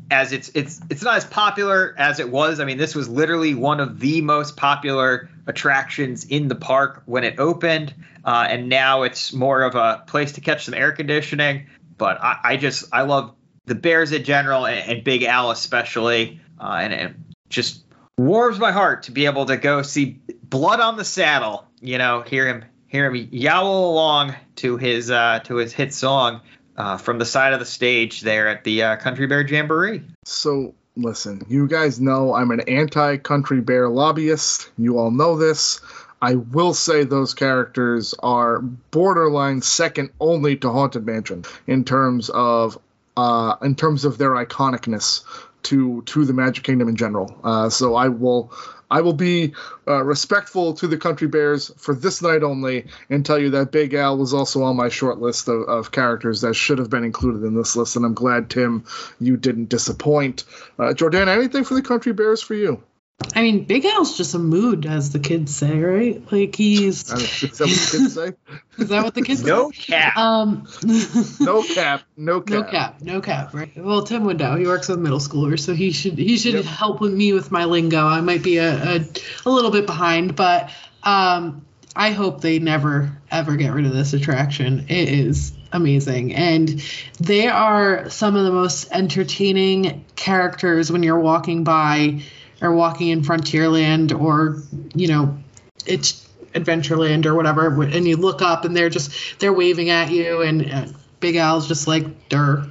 as it's it's it's not as popular as it was. I mean, this was literally one of the most popular attractions in the park when it opened, uh, and now it's more of a place to catch some air conditioning. But I, I just I love the Bears in general and, and Big Al especially, uh, and it just warms my heart to be able to go see Blood on the Saddle. You know, hear him hear him yowl along to his uh, to his hit song uh, from the side of the stage there at the uh, Country Bear Jamboree. So listen, you guys know I'm an anti-country bear lobbyist. You all know this. I will say those characters are borderline second only to Haunted Mansion in terms of uh, in terms of their iconicness to to the Magic Kingdom in general. Uh, so I will I will be uh, respectful to the Country Bears for this night only and tell you that Big Al was also on my short list of, of characters that should have been included in this list. And I'm glad, Tim, you didn't disappoint. Uh, Jordan, anything for the Country Bears for you? I mean, Big Al's just a mood, as the kids say, right? Like he's Uh, is that what the kids say? is that what the kids No say? cap. Um, No cap. No cap. no cap, no cap, right? Well, Tim would know. He works with middle schoolers, so he should he should Yep. help with me with my lingo. I might be a, a, a little bit behind, but um, I hope they never ever get rid of this attraction. It is amazing, and they are some of the most entertaining characters when you're walking by or walking in Frontierland or you know it's Adventureland or whatever, and you look up and they're just they're waving at you, and uh, Big Al's just like "der,"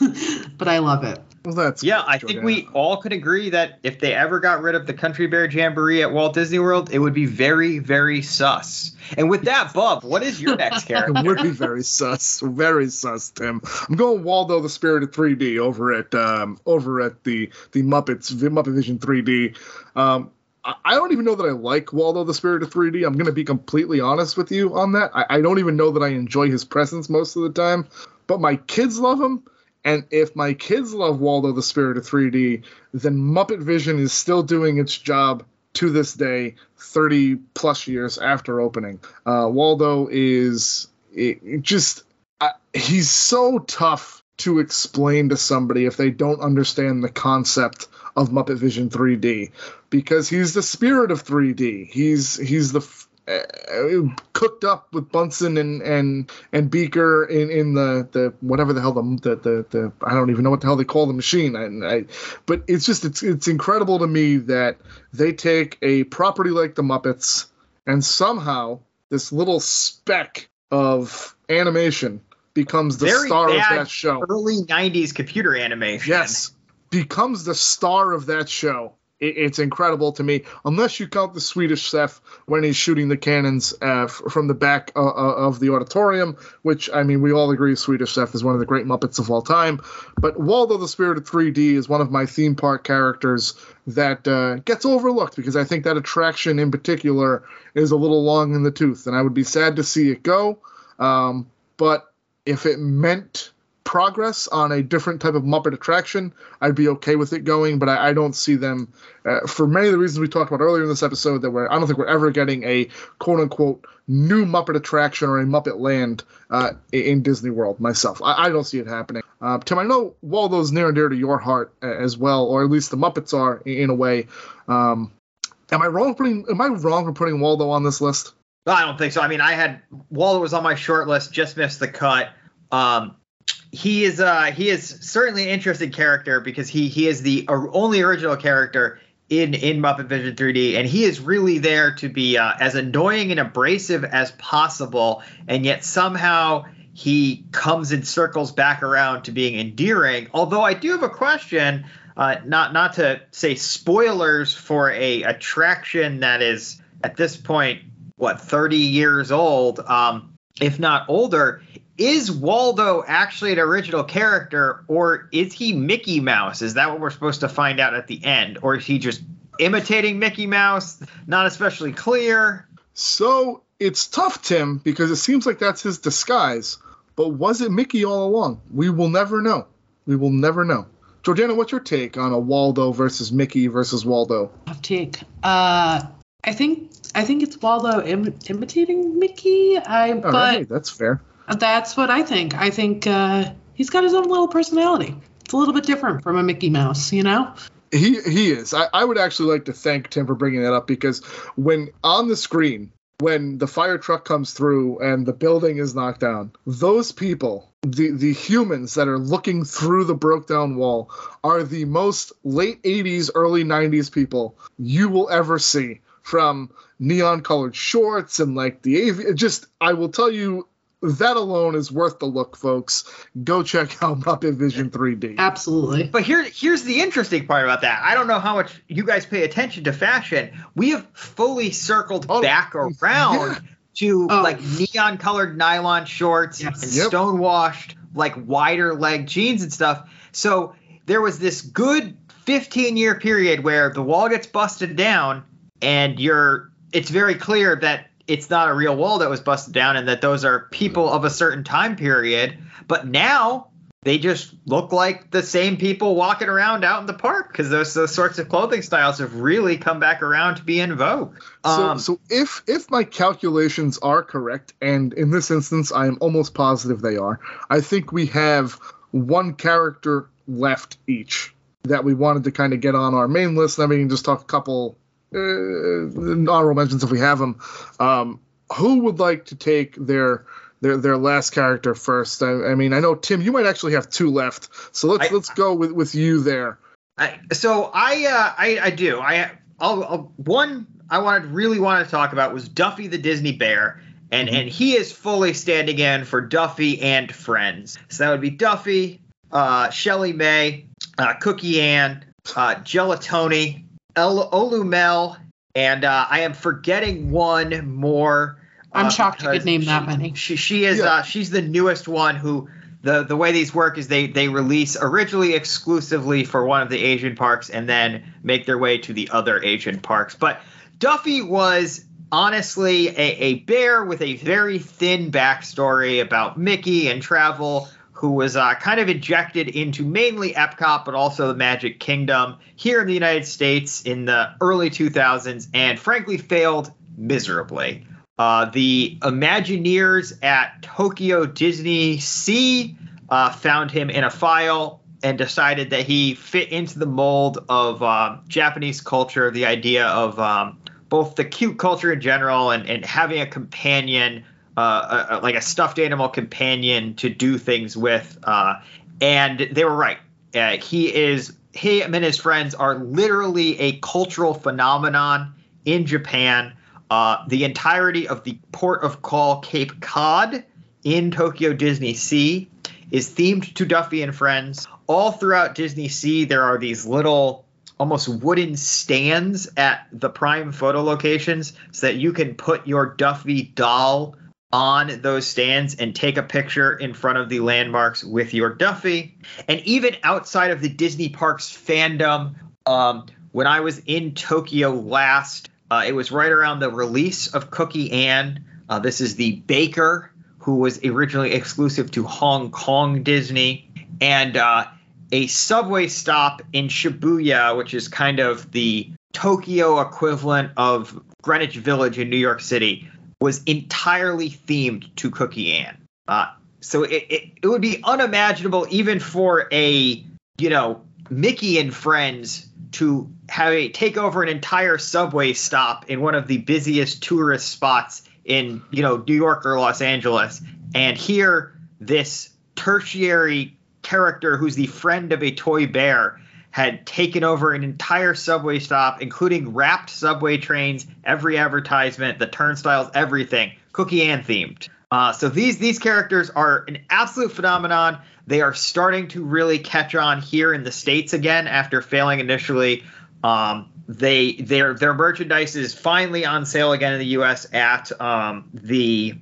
but I love it. Well, that's Yeah, I think we all could agree that if they ever got rid of the Country Bear Jamboree at Walt Disney World, it would be very, very sus. And with that, Bub, what is your next character? It would be very sus, very sus, Tim. I'm going Waldo the Spirit of 3D over at um, over at the the Muppets the Muppet Vision 3D. Um, I I don't even know that I like Waldo the Spirit of 3D. I'm going to be completely honest with you on that. I, I don't even know that I enjoy his presence most of the time, but my kids love him. And if my kids love Waldo the Spirit of 3D, then Muppet Vision is still doing its job to this day, 30 plus years after opening. Uh, Waldo is it, it just uh, he's so tough to explain to somebody if they don't understand the concept of Muppet Vision 3D because he's the spirit of 3D. He's he's the uh, cooked up with Bunsen and and and Beaker in in the the whatever the hell the the the, the I don't even know what the hell they call the machine. I, I but it's just it's it's incredible to me that they take a property like the Muppets and somehow this little speck of animation becomes the Very star of that show. Early 90s computer animation. Yes, becomes the star of that show. It, it's incredible to me, unless you count the Swedish chef when he's shooting the cannons uh, f- from the back uh, uh, of the auditorium, which I mean, we all agree Swedish chef is one of the great Muppets of all time. But Waldo the Spirit of 3D is one of my theme park characters that uh, gets overlooked because I think that attraction in particular is a little long in the tooth, and I would be sad to see it go. Um, but if it meant progress on a different type of Muppet attraction, I'd be okay with it going. But I, I don't see them uh, for many of the reasons we talked about earlier in this episode. That we're I don't think we're ever getting a quote unquote new Muppet attraction or a Muppet Land uh, in Disney World. Myself, I, I don't see it happening. Uh, Tim, I know Waldo's near and dear to your heart uh, as well, or at least the Muppets are in, a way. Um, am I wrong putting? Am I wrong for putting Waldo on this list? I don't think so. I mean, I had Waldo was on my short list, just missed the cut. Um, he is uh, he is certainly an interesting character because he he is the only original character in in Muppet Vision 3D, and he is really there to be uh, as annoying and abrasive as possible, and yet somehow he comes and circles back around to being endearing. Although I do have a question, uh, not not to say spoilers for a attraction that is at this point what 30 years old, um, if not older. Is Waldo actually an original character, or is he Mickey Mouse? Is that what we're supposed to find out at the end, or is he just imitating Mickey Mouse? Not especially clear. So it's tough, Tim, because it seems like that's his disguise. But was it Mickey all along? We will never know. We will never know. Jordana, what's your take on a Waldo versus Mickey versus Waldo? Tough take. Uh, I think I think it's Waldo Im- imitating Mickey. I All but right, that's fair. That's what I think. I think uh, he's got his own little personality. It's a little bit different from a Mickey Mouse, you know. He he is. I, I would actually like to thank Tim for bringing that up because when on the screen, when the fire truck comes through and the building is knocked down, those people, the the humans that are looking through the broke down wall, are the most late '80s, early '90s people you will ever see. From neon colored shorts and like the av just I will tell you that alone is worth the look, folks. Go check out Muppet Vision 3D. Absolutely. But here, here's the interesting part about that. I don't know how much you guys pay attention to fashion. We have fully circled Oh, back around yeah. to Oh. like neon colored nylon shorts Yes. and Yep. stonewashed like wider leg jeans and stuff. So there was this good 15 year period where the wall gets busted down and you're it's very clear that it's not a real wall that was busted down and that those are people of a certain time period. But now they just look like the same people walking around out in the park because those, those sorts of clothing styles have really come back around to be in vogue. So, Um, so if if my calculations are correct, and in this instance I am almost positive they are, I think we have one character left each that we wanted to kind of get on our main list. We can just talk a couple uh, honorable mentions if we have them. Um, who would like to take their their their last character first? I, I mean, I know Tim, you might actually have two left, so let's I- let's go with with you there. I, so I, uh, I I do I I'll, I'll, one I wanted really wanted to talk about was Duffy the Disney Bear and and he is fully standing in for Duffy and friends. So that would be Duffy, uh, ShellieMay, uh, CookieAnn, uh, Gelatoni, El- 'Olu Mel, and uh, I am forgetting one more. I'm uh, shocked you could because name that many. She she is Yeah. uh, she's the newest one who the the way these work is they they release originally exclusively for one of the Asian parks and then make their way to the other Asian parks. But Duffy was honestly a, a bear with a very thin backstory about Mickey and travel. Who was uh, kind of injected into mainly Epcot, but also the Magic Kingdom here in the United States in the early 2000s, and frankly failed miserably. Uh, the Imagineers at Tokyo DisneySea uh, found him in a file and decided that he fit into the mold of um, Japanese culture, the idea of um, both the cute culture in general and, and having a companion, uh, a, like a stuffed animal companion to do things with. Uh, and they were right. Uh, he is, him and his friends are literally a cultural phenomenon in Japan. Uh, the entirety of the port of call Cape Cod in Tokyo DisneySea is themed to Duffy and Friends. All throughout DisneySea, there are these little, almost wooden stands at the prime photo locations so that you can put your Duffy doll on those stands and take a picture in front of the landmarks with your Duffy. And even outside of the Disney Parks fandom, um, when I was in Tokyo last, uh, it was right around the release of CookieAnn. Uh, this is the baker who was originally exclusive to Hong Kong Disney, and uh, a subway stop in Shibuya, which is kind of the Tokyo equivalent of Greenwich Village in New York City, was entirely themed to CookieAnn. Uh, so it, it, it would be unimaginable even for a you know Mickey and friends to have a take over an entire subway stop in one of the busiest tourist spots in you know New York or Los Angeles and here this tertiary character who's the friend of a toy bear had taken over an entire subway stop, including wrapped subway trains, every advertisement, the turnstiles, everything, CookieAnn themed. Uh, so these these characters are an absolute phenomenon. They are starting to really catch on here in the states again after failing initially. Um, they their their merchandise is finally on sale again in the U.S. at um, the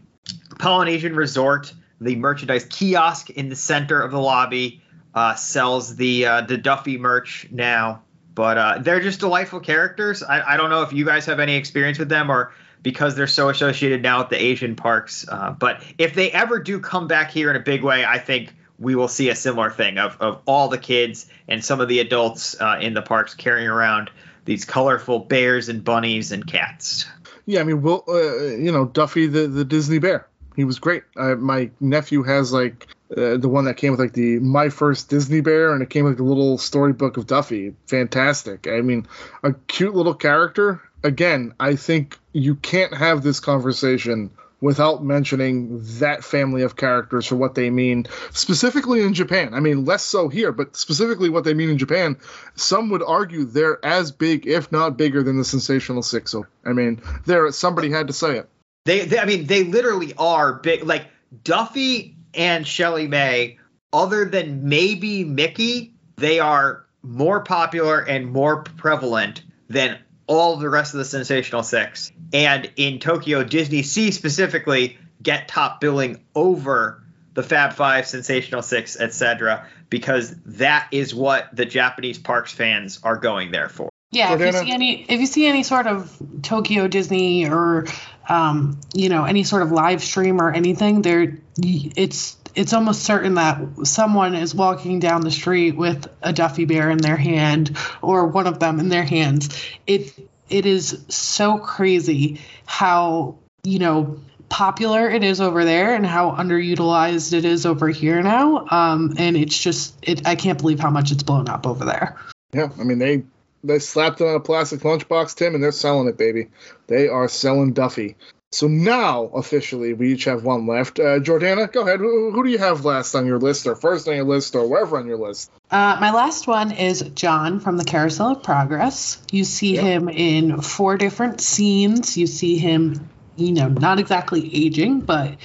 Polynesian Resort. The merchandise kiosk in the center of the lobby uh, sells the uh, the Duffy merch now. But uh, they're just delightful characters. I, I don't know if you guys have any experience with them or because they're so associated now with the Asian parks. Uh, but if they ever do come back here in a big way, I think we will see a similar thing of, of all the kids and some of the adults uh, in the parks carrying around these colorful bears and bunnies and cats. Yeah, I mean, Will, uh, you know, Duffy the, the Disney bear. He was great. My nephew has like uh, the one that came with like the my first Disney bear, and it came with the little storybook of Duffy. Fantastic. I mean, a cute little character. Again, I think you can't have this conversation without mentioning that family of characters for what they mean specifically in Japan. I mean, less so here, but specifically what they mean in Japan. Some would argue they're as big, if not bigger, than the Sensational Six. So, I mean, there somebody had to say it. They, they I mean, they literally are big. Like Duffy and ShellieMay, other than maybe Mickey, they are more popular and more prevalent than all the rest of the Sensational Six. And in Tokyo, DisneySea specifically get top billing over the Fab Five, Sensational Six, etc., because that is what the Japanese parks fans are going there for. Yeah, if you see any if you see any sort of Tokyo Disney or um, you know any sort of live stream or anything, there it's it's almost certain that someone is walking down the street with a Duffy bear in their hand or one of them in their hands. It it is so crazy how you know popular it is over there and how underutilized it is over here now. Um, and it's just it I can't believe how much it's blown up over there. Yeah, I mean they they slapped it on a plastic lunchbox, Tim, and they're selling it, baby. They are selling Duffy. So now, officially, we each have one left. Uh, Jordana, go ahead. Who, who, do you have last on your list, or first on your list, or wherever on your list? Uh, my last one is John from the Carousel of Progress. You see yep. him in four different scenes. You see him, you know, not exactly aging, but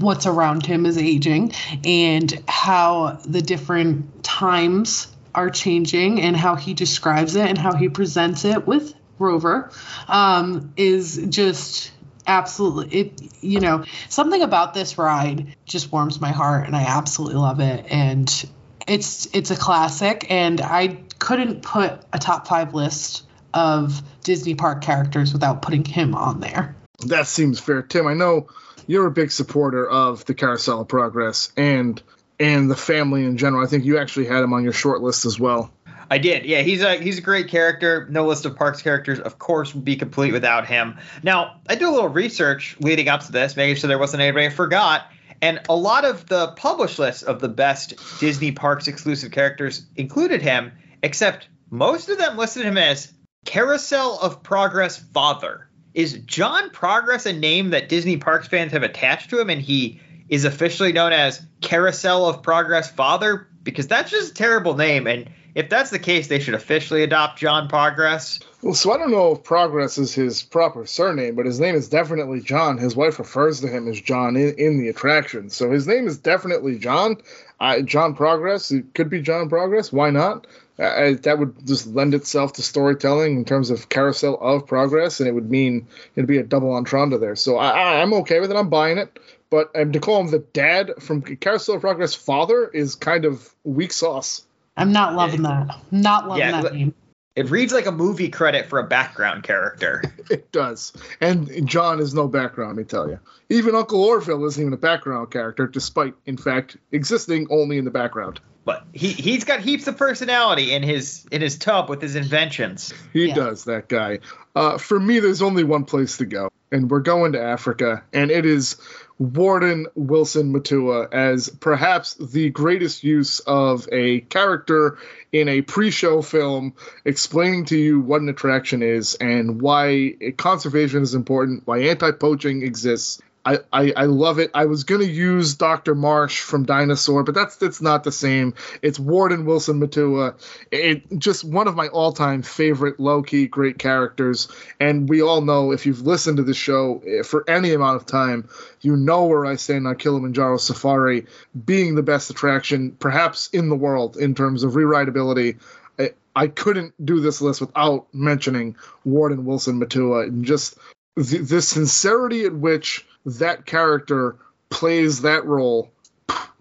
what's around him is aging, and how the different times are changing, and how he describes it, and how he presents it with Rover um, is just absolutely it you know something about this ride just warms my heart and i absolutely love it. And it's it's a classic and i couldn't put a top five list of disney park characters without putting him on there. That seems fair. Tim i know you're a big supporter of the carousel of progress and and the family in general i think you actually had him on your short list as well I did. Yeah, he's a he's a great character. No list of parks characters, of course, would be complete without him. Now, I did a little research leading up to this, making sure there wasn't anybody I forgot. And a lot of the published lists of the best Disney parks exclusive characters included him, except most of them listed him as Carousel of Progress father. Is John Progress a name that Disney Parks fans have attached to him and he is officially known as Carousel of Progress father? Because that's just a terrible name and if that's the case, they should officially adopt John Progress. Well, so I don't know if Progress is his proper surname, but his name is definitely John. His wife refers to him as John in, in the attraction. So his name is definitely John. Uh, John Progress. It could be John Progress. Why not? Uh, that would just lend itself to storytelling in terms of carousel of progress, and it would mean it'd be a double entendre there. So I, I'm okay with it. I'm buying it. But um, to call him the dad from Carousel of Progress father is kind of weak sauce. I'm not loving that. Not loving yeah, that name. It reads like a movie credit for a background character. It does. And John is no background, I tell you. Even Uncle Orville isn't even a background character, despite, in fact, existing only in the background. But he he's got heaps of personality in his in his tub with his inventions. He yeah. does, that guy. Uh, for me, there's only one place to go, and we're going to Africa, and it is Warden Wilson Matua as perhaps the greatest use of a character in a pre-show film explaining to you what an attraction is and why conservation is important, why anti-poaching exists, I, I, love it. I was gonna use Dr. Marsh from Dinosaur, but that's that's not the same. It's Warden Wilson Matua. It just one of my all-time favorite low-key great characters. And we all know if you've listened to the show eh, for any amount of time, you know where I stand on Kilimanjaro Safari being the best attraction, perhaps in the world in terms of rewritability. I, I couldn't do this list without mentioning Warden Wilson Matua and just the, the sincerity at which that character plays that role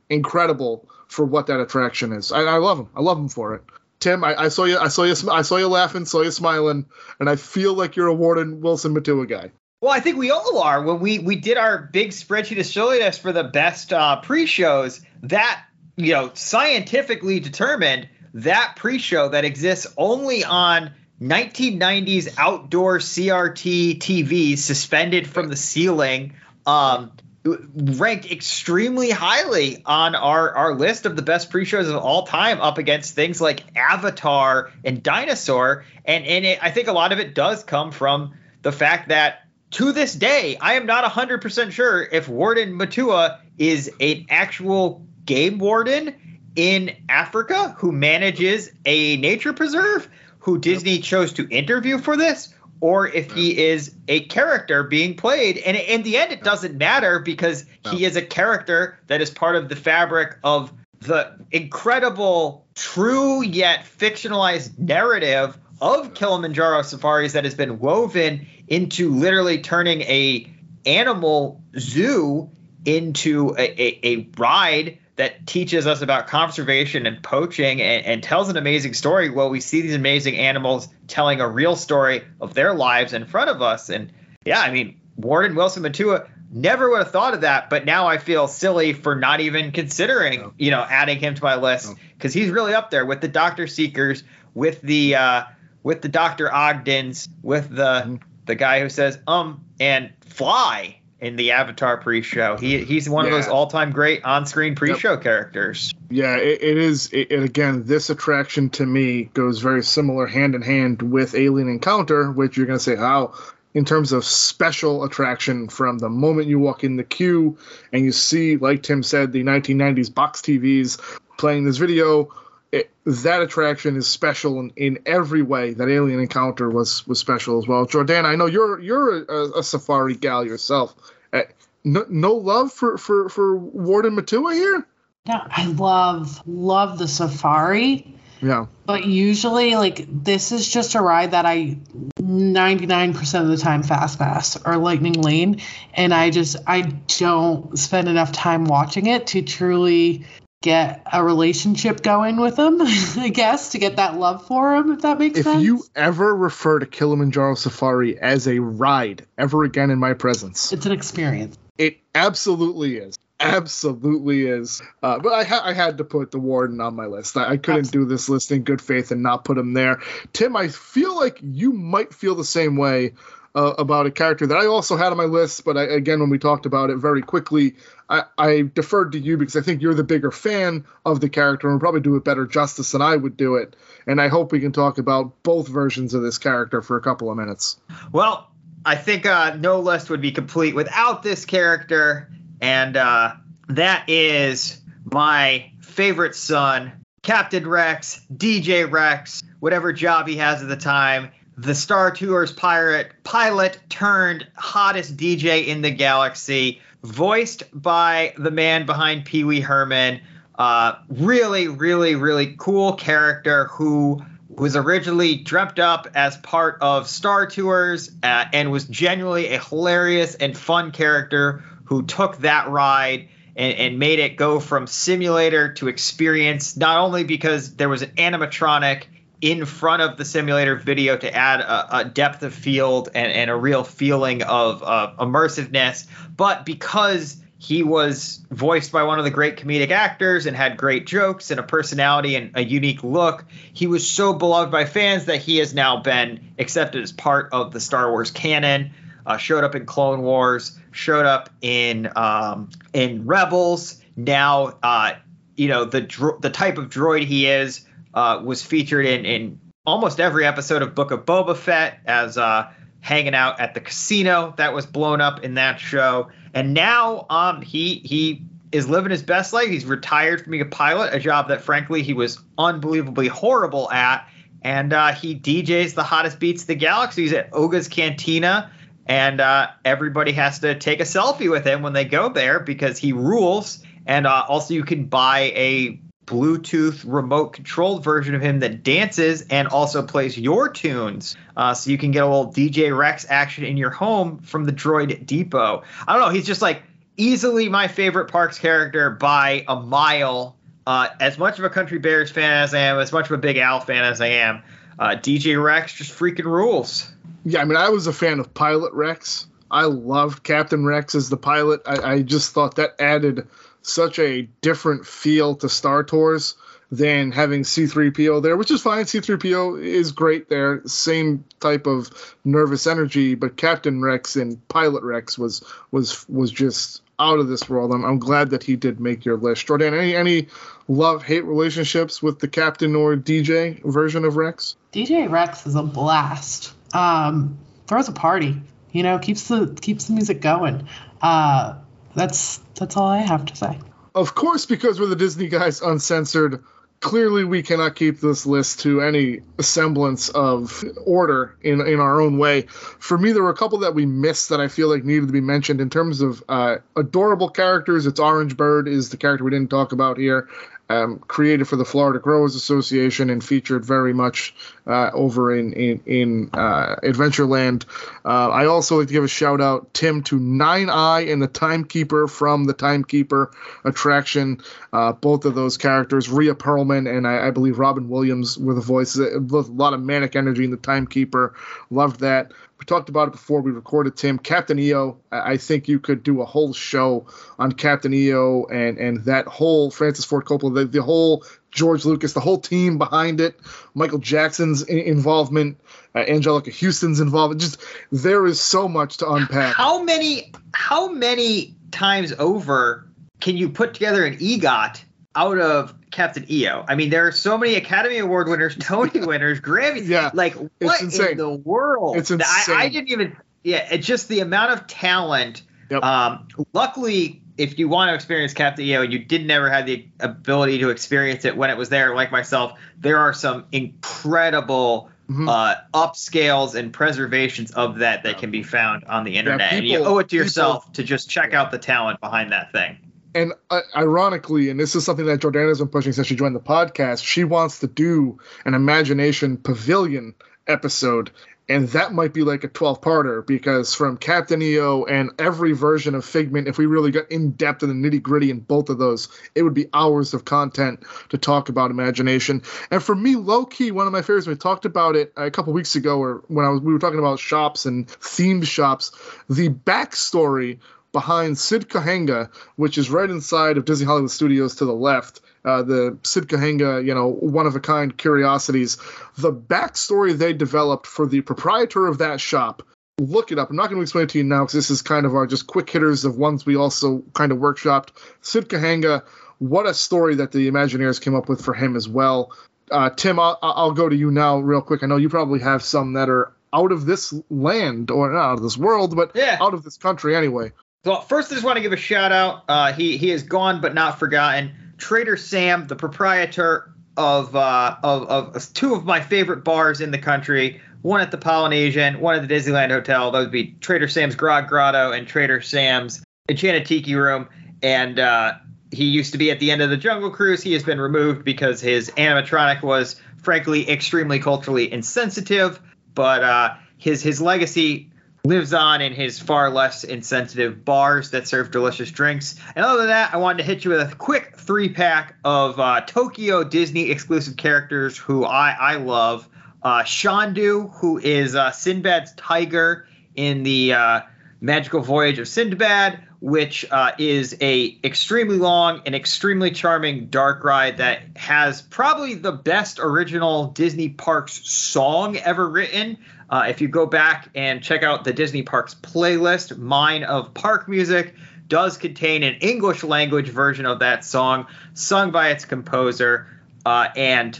incredible for what that attraction is. I, I love him. I love him for it. Tim, I, I, saw you. I saw you. I saw you laughing. Saw you smiling, and I feel like you're a Warden Wilson Matua guy. Well, I think we all are. When we we did our big spreadsheet of silliness for the best uh, pre-shows, that you know scientifically determined that pre-show that exists only on 1990s outdoor CRT TVs suspended from the ceiling um, ranked extremely highly on our, our list of the best pre-shows of all time up against things like Avatar and Dinosaur. And, and it, I think a lot of it does come from the fact that to this day, I am not 100% sure if Warden Matua is an actual game warden in Africa who manages a nature preserve who Disney chose to interview for this or if he is a character being played. And in the end, it doesn't matter because he is a character that is part of the fabric of the incredible, true yet fictionalized narrative of Kilimanjaro safaris that has been woven into literally turning a animal zoo into a, a, a ride that teaches us about conservation and poaching and, and, tells an amazing story. Well, we see these amazing animals telling a real story of their lives in front of us. And yeah, I mean, Warden Wilson Matua never would have thought of that, but now I feel silly for not even considering, you know, adding him to my list because he's really up there with the Doctor Seekers, with the uh, with the Doctor Ogdens, with the mm-hmm. the guy who says um and fly in the Avatar pre-show. He he's one yeah. of those all-time great on-screen pre-show yep. characters. Yeah, it, it is. It, and again, this attraction to me goes very similar hand in hand with Alien Encounter, which you're going to say how. In terms of special attraction, from the moment you walk in the queue and you see, like Tim said, the 1990s box TVs playing this video, it, that attraction is special in, in every way that Alien Encounter was was special as well. Jordan, I know you're you're a, a safari gal yourself. Uh, no, no, love for for for Warden Matua here. Yeah, I love love the safari. Yeah. But usually, like this is just a ride that I 99% of the time fast pass or lightning lane, and I just I don't spend enough time watching it to truly get a relationship going with them, I guess, to get that love for them, if that makes if sense. If you ever refer to Kilimanjaro Safari as a ride ever again in my presence, it's an experience. It absolutely is. Absolutely is. Uh, but I, ha- I, had to put the warden on my list. I, I couldn't absolutely. do this list in good faith and not put him there. Tim, I feel like you might feel the same way uh, about a character that I also had on my list, but I, again, when we talked about it very quickly, I, I, deferred to you because I think you're the bigger fan of the character and would probably do it better justice than I would do it. And I hope we can talk about both versions of this character for a couple of minutes. Well, I think uh, no list would be complete without this character, and uh, that is my favorite son, Captain Rex, DJ Rex, whatever job he has at the time the Star Tours pirate pilot turned hottest DJ in the galaxy, voiced by the man behind Pee Wee Herman. Uh, really, really, really cool character who was originally dreamt up as part of Star Tours uh, and was genuinely a hilarious and fun character who took that ride and, and made it go from simulator to experience, not only because there was an animatronic in front of the simulator video to add a, a depth of field and, and, a real feeling of uh, immersiveness. But because he was voiced by one of the great comedic actors and had great jokes and a personality and a unique look, he was so beloved by fans that he has now been accepted as part of the Star Wars canon. Uh, showed up in Clone Wars, showed up in um, in Rebels. Now, uh, you know the dro- the type of droid he is uh, was featured in, in almost every episode of Book of Boba Fett as uh, hanging out at the casino that was blown up in that show. and now um, he he is living his best life. He's retired from being a pilot, a job that frankly he was unbelievably horrible at, and uh, he DJs the hottest beats the galaxy. He's at Oga's Cantina, and uh, everybody has to take a selfie with him when they go there because he rules. And uh, also, you can buy a Bluetooth remote controlled version of him that dances and also plays your tunes. Uh, so you can get a little DJ Rex action in your home from the Droid Depot. I don't know. He's just like easily my favorite Parks character by a mile. Uh, as much of a Country Bears fan as I am, as much of a Big Al fan as I am, uh, DJ Rex just freaking rules. Yeah, I mean, I was a fan of Pilot Rex. I loved Captain Rex as the pilot. I, I just thought that added such a different feel to Star Tours than having C3PO there, which is fine. C3PO is great there, same type of nervous energy, but Captain Rex and Pilot Rex was was was just out of this world. I'm, I'm glad that he did make your list. Jordan, any any love hate relationships with the Captain or DJ version of Rex? DJ Rex is a blast. Um, throws a party. You know, keeps the keeps the music going. Uh, that's that's all I have to say. Of course, because we're the Disney guys uncensored, clearly we cannot keep this list to any semblance of order in in our own way. For me, there were a couple that we missed that I feel like needed to be mentioned in terms of uh, adorable characters. It's Orange Bird is the character we didn't talk about here. Um, created for the Florida Growers Association and featured very much uh, over in in, in uh, Adventureland. Uh, I also like to give a shout out, Tim, to Nine Eye and the Timekeeper from the Timekeeper attraction. Uh, both of those characters, Rhea Perlman and I, I, believe Robin Williams, were the voices. A lot of manic energy in the Timekeeper. Loved that. We talked about it before we recorded, Tim. Captain EO, I think you could do a whole show on Captain EO and and that whole Francis Ford Coppola, the, the whole George Lucas, the whole team behind it, Michael Jackson's involvement, uh, Anjelica Huston's involvement. Just there is so much to unpack. How many how many times over can you put together an EGOT out of Captain EO. I mean, there are so many Academy Award winners, Tony winners, Grammy. Yeah, like what in the world? It's insane. I, I, didn't even. Yeah, it's just the amount of talent. Yep. Um, luckily, if you want to experience Captain EO and you did never have the ability to experience it when it was there, like myself, there are some incredible mm-hmm. uh, upscales and preservations of that that can be found on the internet. Yeah, people, and you owe it to yourself people, to just check out the talent behind that thing and uh, ironically, and this is something that Jordana's been pushing since she joined the podcast, she wants to do an imagination pavilion episode. And that might be like a 12 parter because from Captain EO and every version of Figment, if we really got in depth in the nitty gritty in both of those, it would be hours of content to talk about imagination. And for me, low key, one of my favorites, we talked about it a couple weeks ago, or when I was we were talking about shops and themed shops, the backstory behind Sid Cahuenga, which is right inside of Disney Hollywood Studios to the left. Uh, the Sid Cahuenga, you know, one of a kind curiosities. The backstory they developed for the proprietor of that shop. Look it up. I'm not going to explain it to you now because this is kind of our just quick hitters of ones we also kind of workshopped. Sid Cahuenga, what a story that the Imagineers came up with for him as well. Uh, Tim, I'll, I'll go to you now real quick. I know you probably have some that are out of this land or not out of this world, but yeah. out of this country anyway. So first, I just want to give a shout out. Uh, he he is gone but not forgotten. Trader Sam, the proprietor of, uh, of of two of my favorite bars in the country. One at the Polynesian, one at the Disneyland Hotel. Those would be Trader Sam's Grog Grotto and Trader Sam's Enchanted Tiki Room. And uh, he used to be at the end of the Jungle Cruise. He has been removed because his animatronic was, frankly, extremely culturally insensitive. But uh, his his legacy lives on in his far less insensitive bars that serve delicious drinks. And other than that, I wanted to hit you with a quick three pack of uh, Tokyo Disney exclusive characters who I, I love. Uh, Chandu, who is uh, Sinbad's tiger in the uh, Magical Voyage of Sinbad, which uh, is a extremely long and extremely charming dark ride that has probably the best original Disney Parks song ever written. Uh, if you go back and check out the Disney Parks playlist, mine of park music does contain an English language version of that song, sung by its composer. Uh, and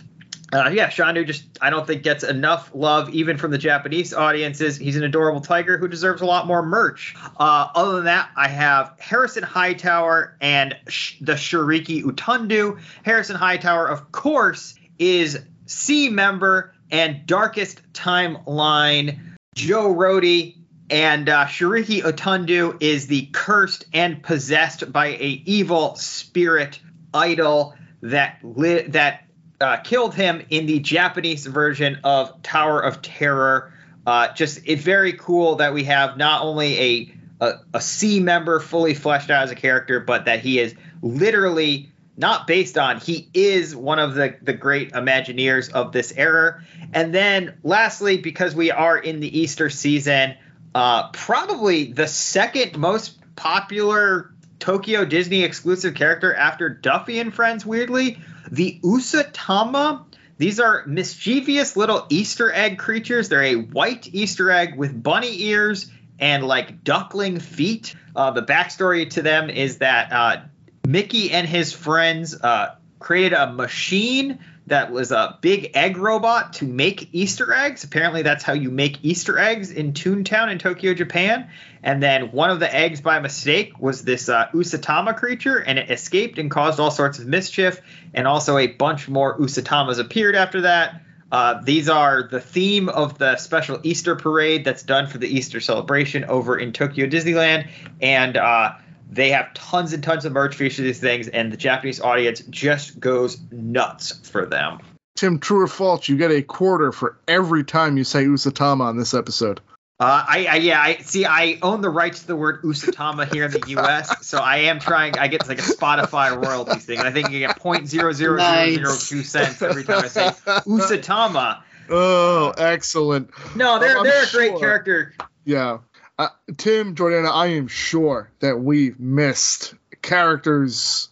uh, yeah, Chandu just I don't think gets enough love even from the Japanese audiences. He's an adorable tiger who deserves a lot more merch. Uh, other than that, I have Harrison Hightower and Sh- the Shiriki Utundu. Harrison Hightower, of course, is S.E.A. member and Darkest Timeline Joe Rohde. And uh, Shiriki Utundu is the cursed and possessed by a evil spirit idol that li- that uh, killed him in the Japanese version of Tower of Terror. Uh, just it's very cool that we have not only a, a a S.E.A. member fully fleshed out as a character, but that he is literally not based on. He is one of the the great Imagineers of this era. And then lastly, because we are in the Easter season, uh, probably the second most popular Tokyo Disney exclusive character after Duffy and Friends. Weirdly, the Usatama. These are mischievous little Easter egg creatures. They're a white Easter egg with bunny ears and like duckling feet. Uh, the backstory to them is that uh, Mickey and his friends uh, created a machine that was a big egg robot to make Easter eggs. Apparently, that's how you make Easter eggs in Toontown in Tokyo, Japan. And then one of the eggs by mistake was this uh, Usatama creature, and it escaped and caused all sorts of mischief. And also, a bunch more Usatamas appeared after that. Uh, these are the theme of the special Easter parade that's done for the Easter celebration over in Tokyo Disneyland. And uh, they have tons and tons of merch for each of these things, and the Japanese audience just goes nuts for them. Tim, true or false? You get a quarter for every time you say Usatama on this episode. Uh, I, I yeah, I see. I own the rights to the word Usatama here in the U.S., so I am trying. I get like a Spotify royalties thing, and I think you get point zero zero zero zero two cents every time I say Usatama. Oh, excellent. No, they're I'm they're a great character. Yeah. Uh, Tim, Jordana, I am sure that we've missed characters,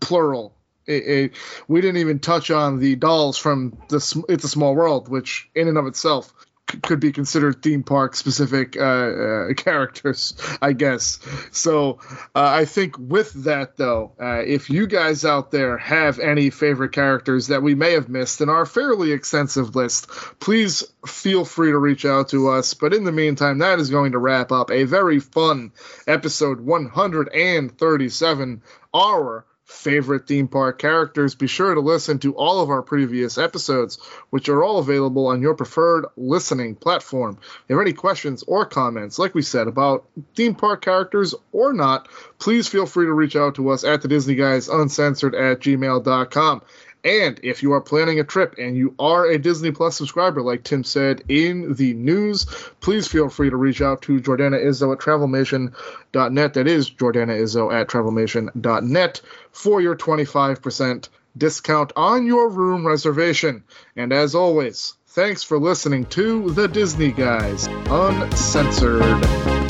plural. It, it, we didn't even touch on the dolls from the It's a Small World, which in and of itself could be considered theme park specific uh, uh, characters, I guess. So uh, I think with that, though, uh, if you guys out there have any favorite characters that we may have missed in our fairly extensive list, please feel free to reach out to us. But in the meantime, that is going to wrap up a very fun episode 137, our favorite theme park characters. Be sure to listen to all of our previous episodes, which are all available on your preferred listening platform. If you have any questions or comments, like we said, about theme park characters or not, please feel free to reach out to us at the Disney Guys Uncensored at gmail.com. And if you are planning a trip and you are a Disney Plus subscriber, like Tim said in the news, please feel free to reach out to Jordana Izzo at travelmation.net. That is Jordana Izzo at travelmation.net for your 25% discount on your room reservation. And as always, thanks for listening to The Disney Guys Uncensored.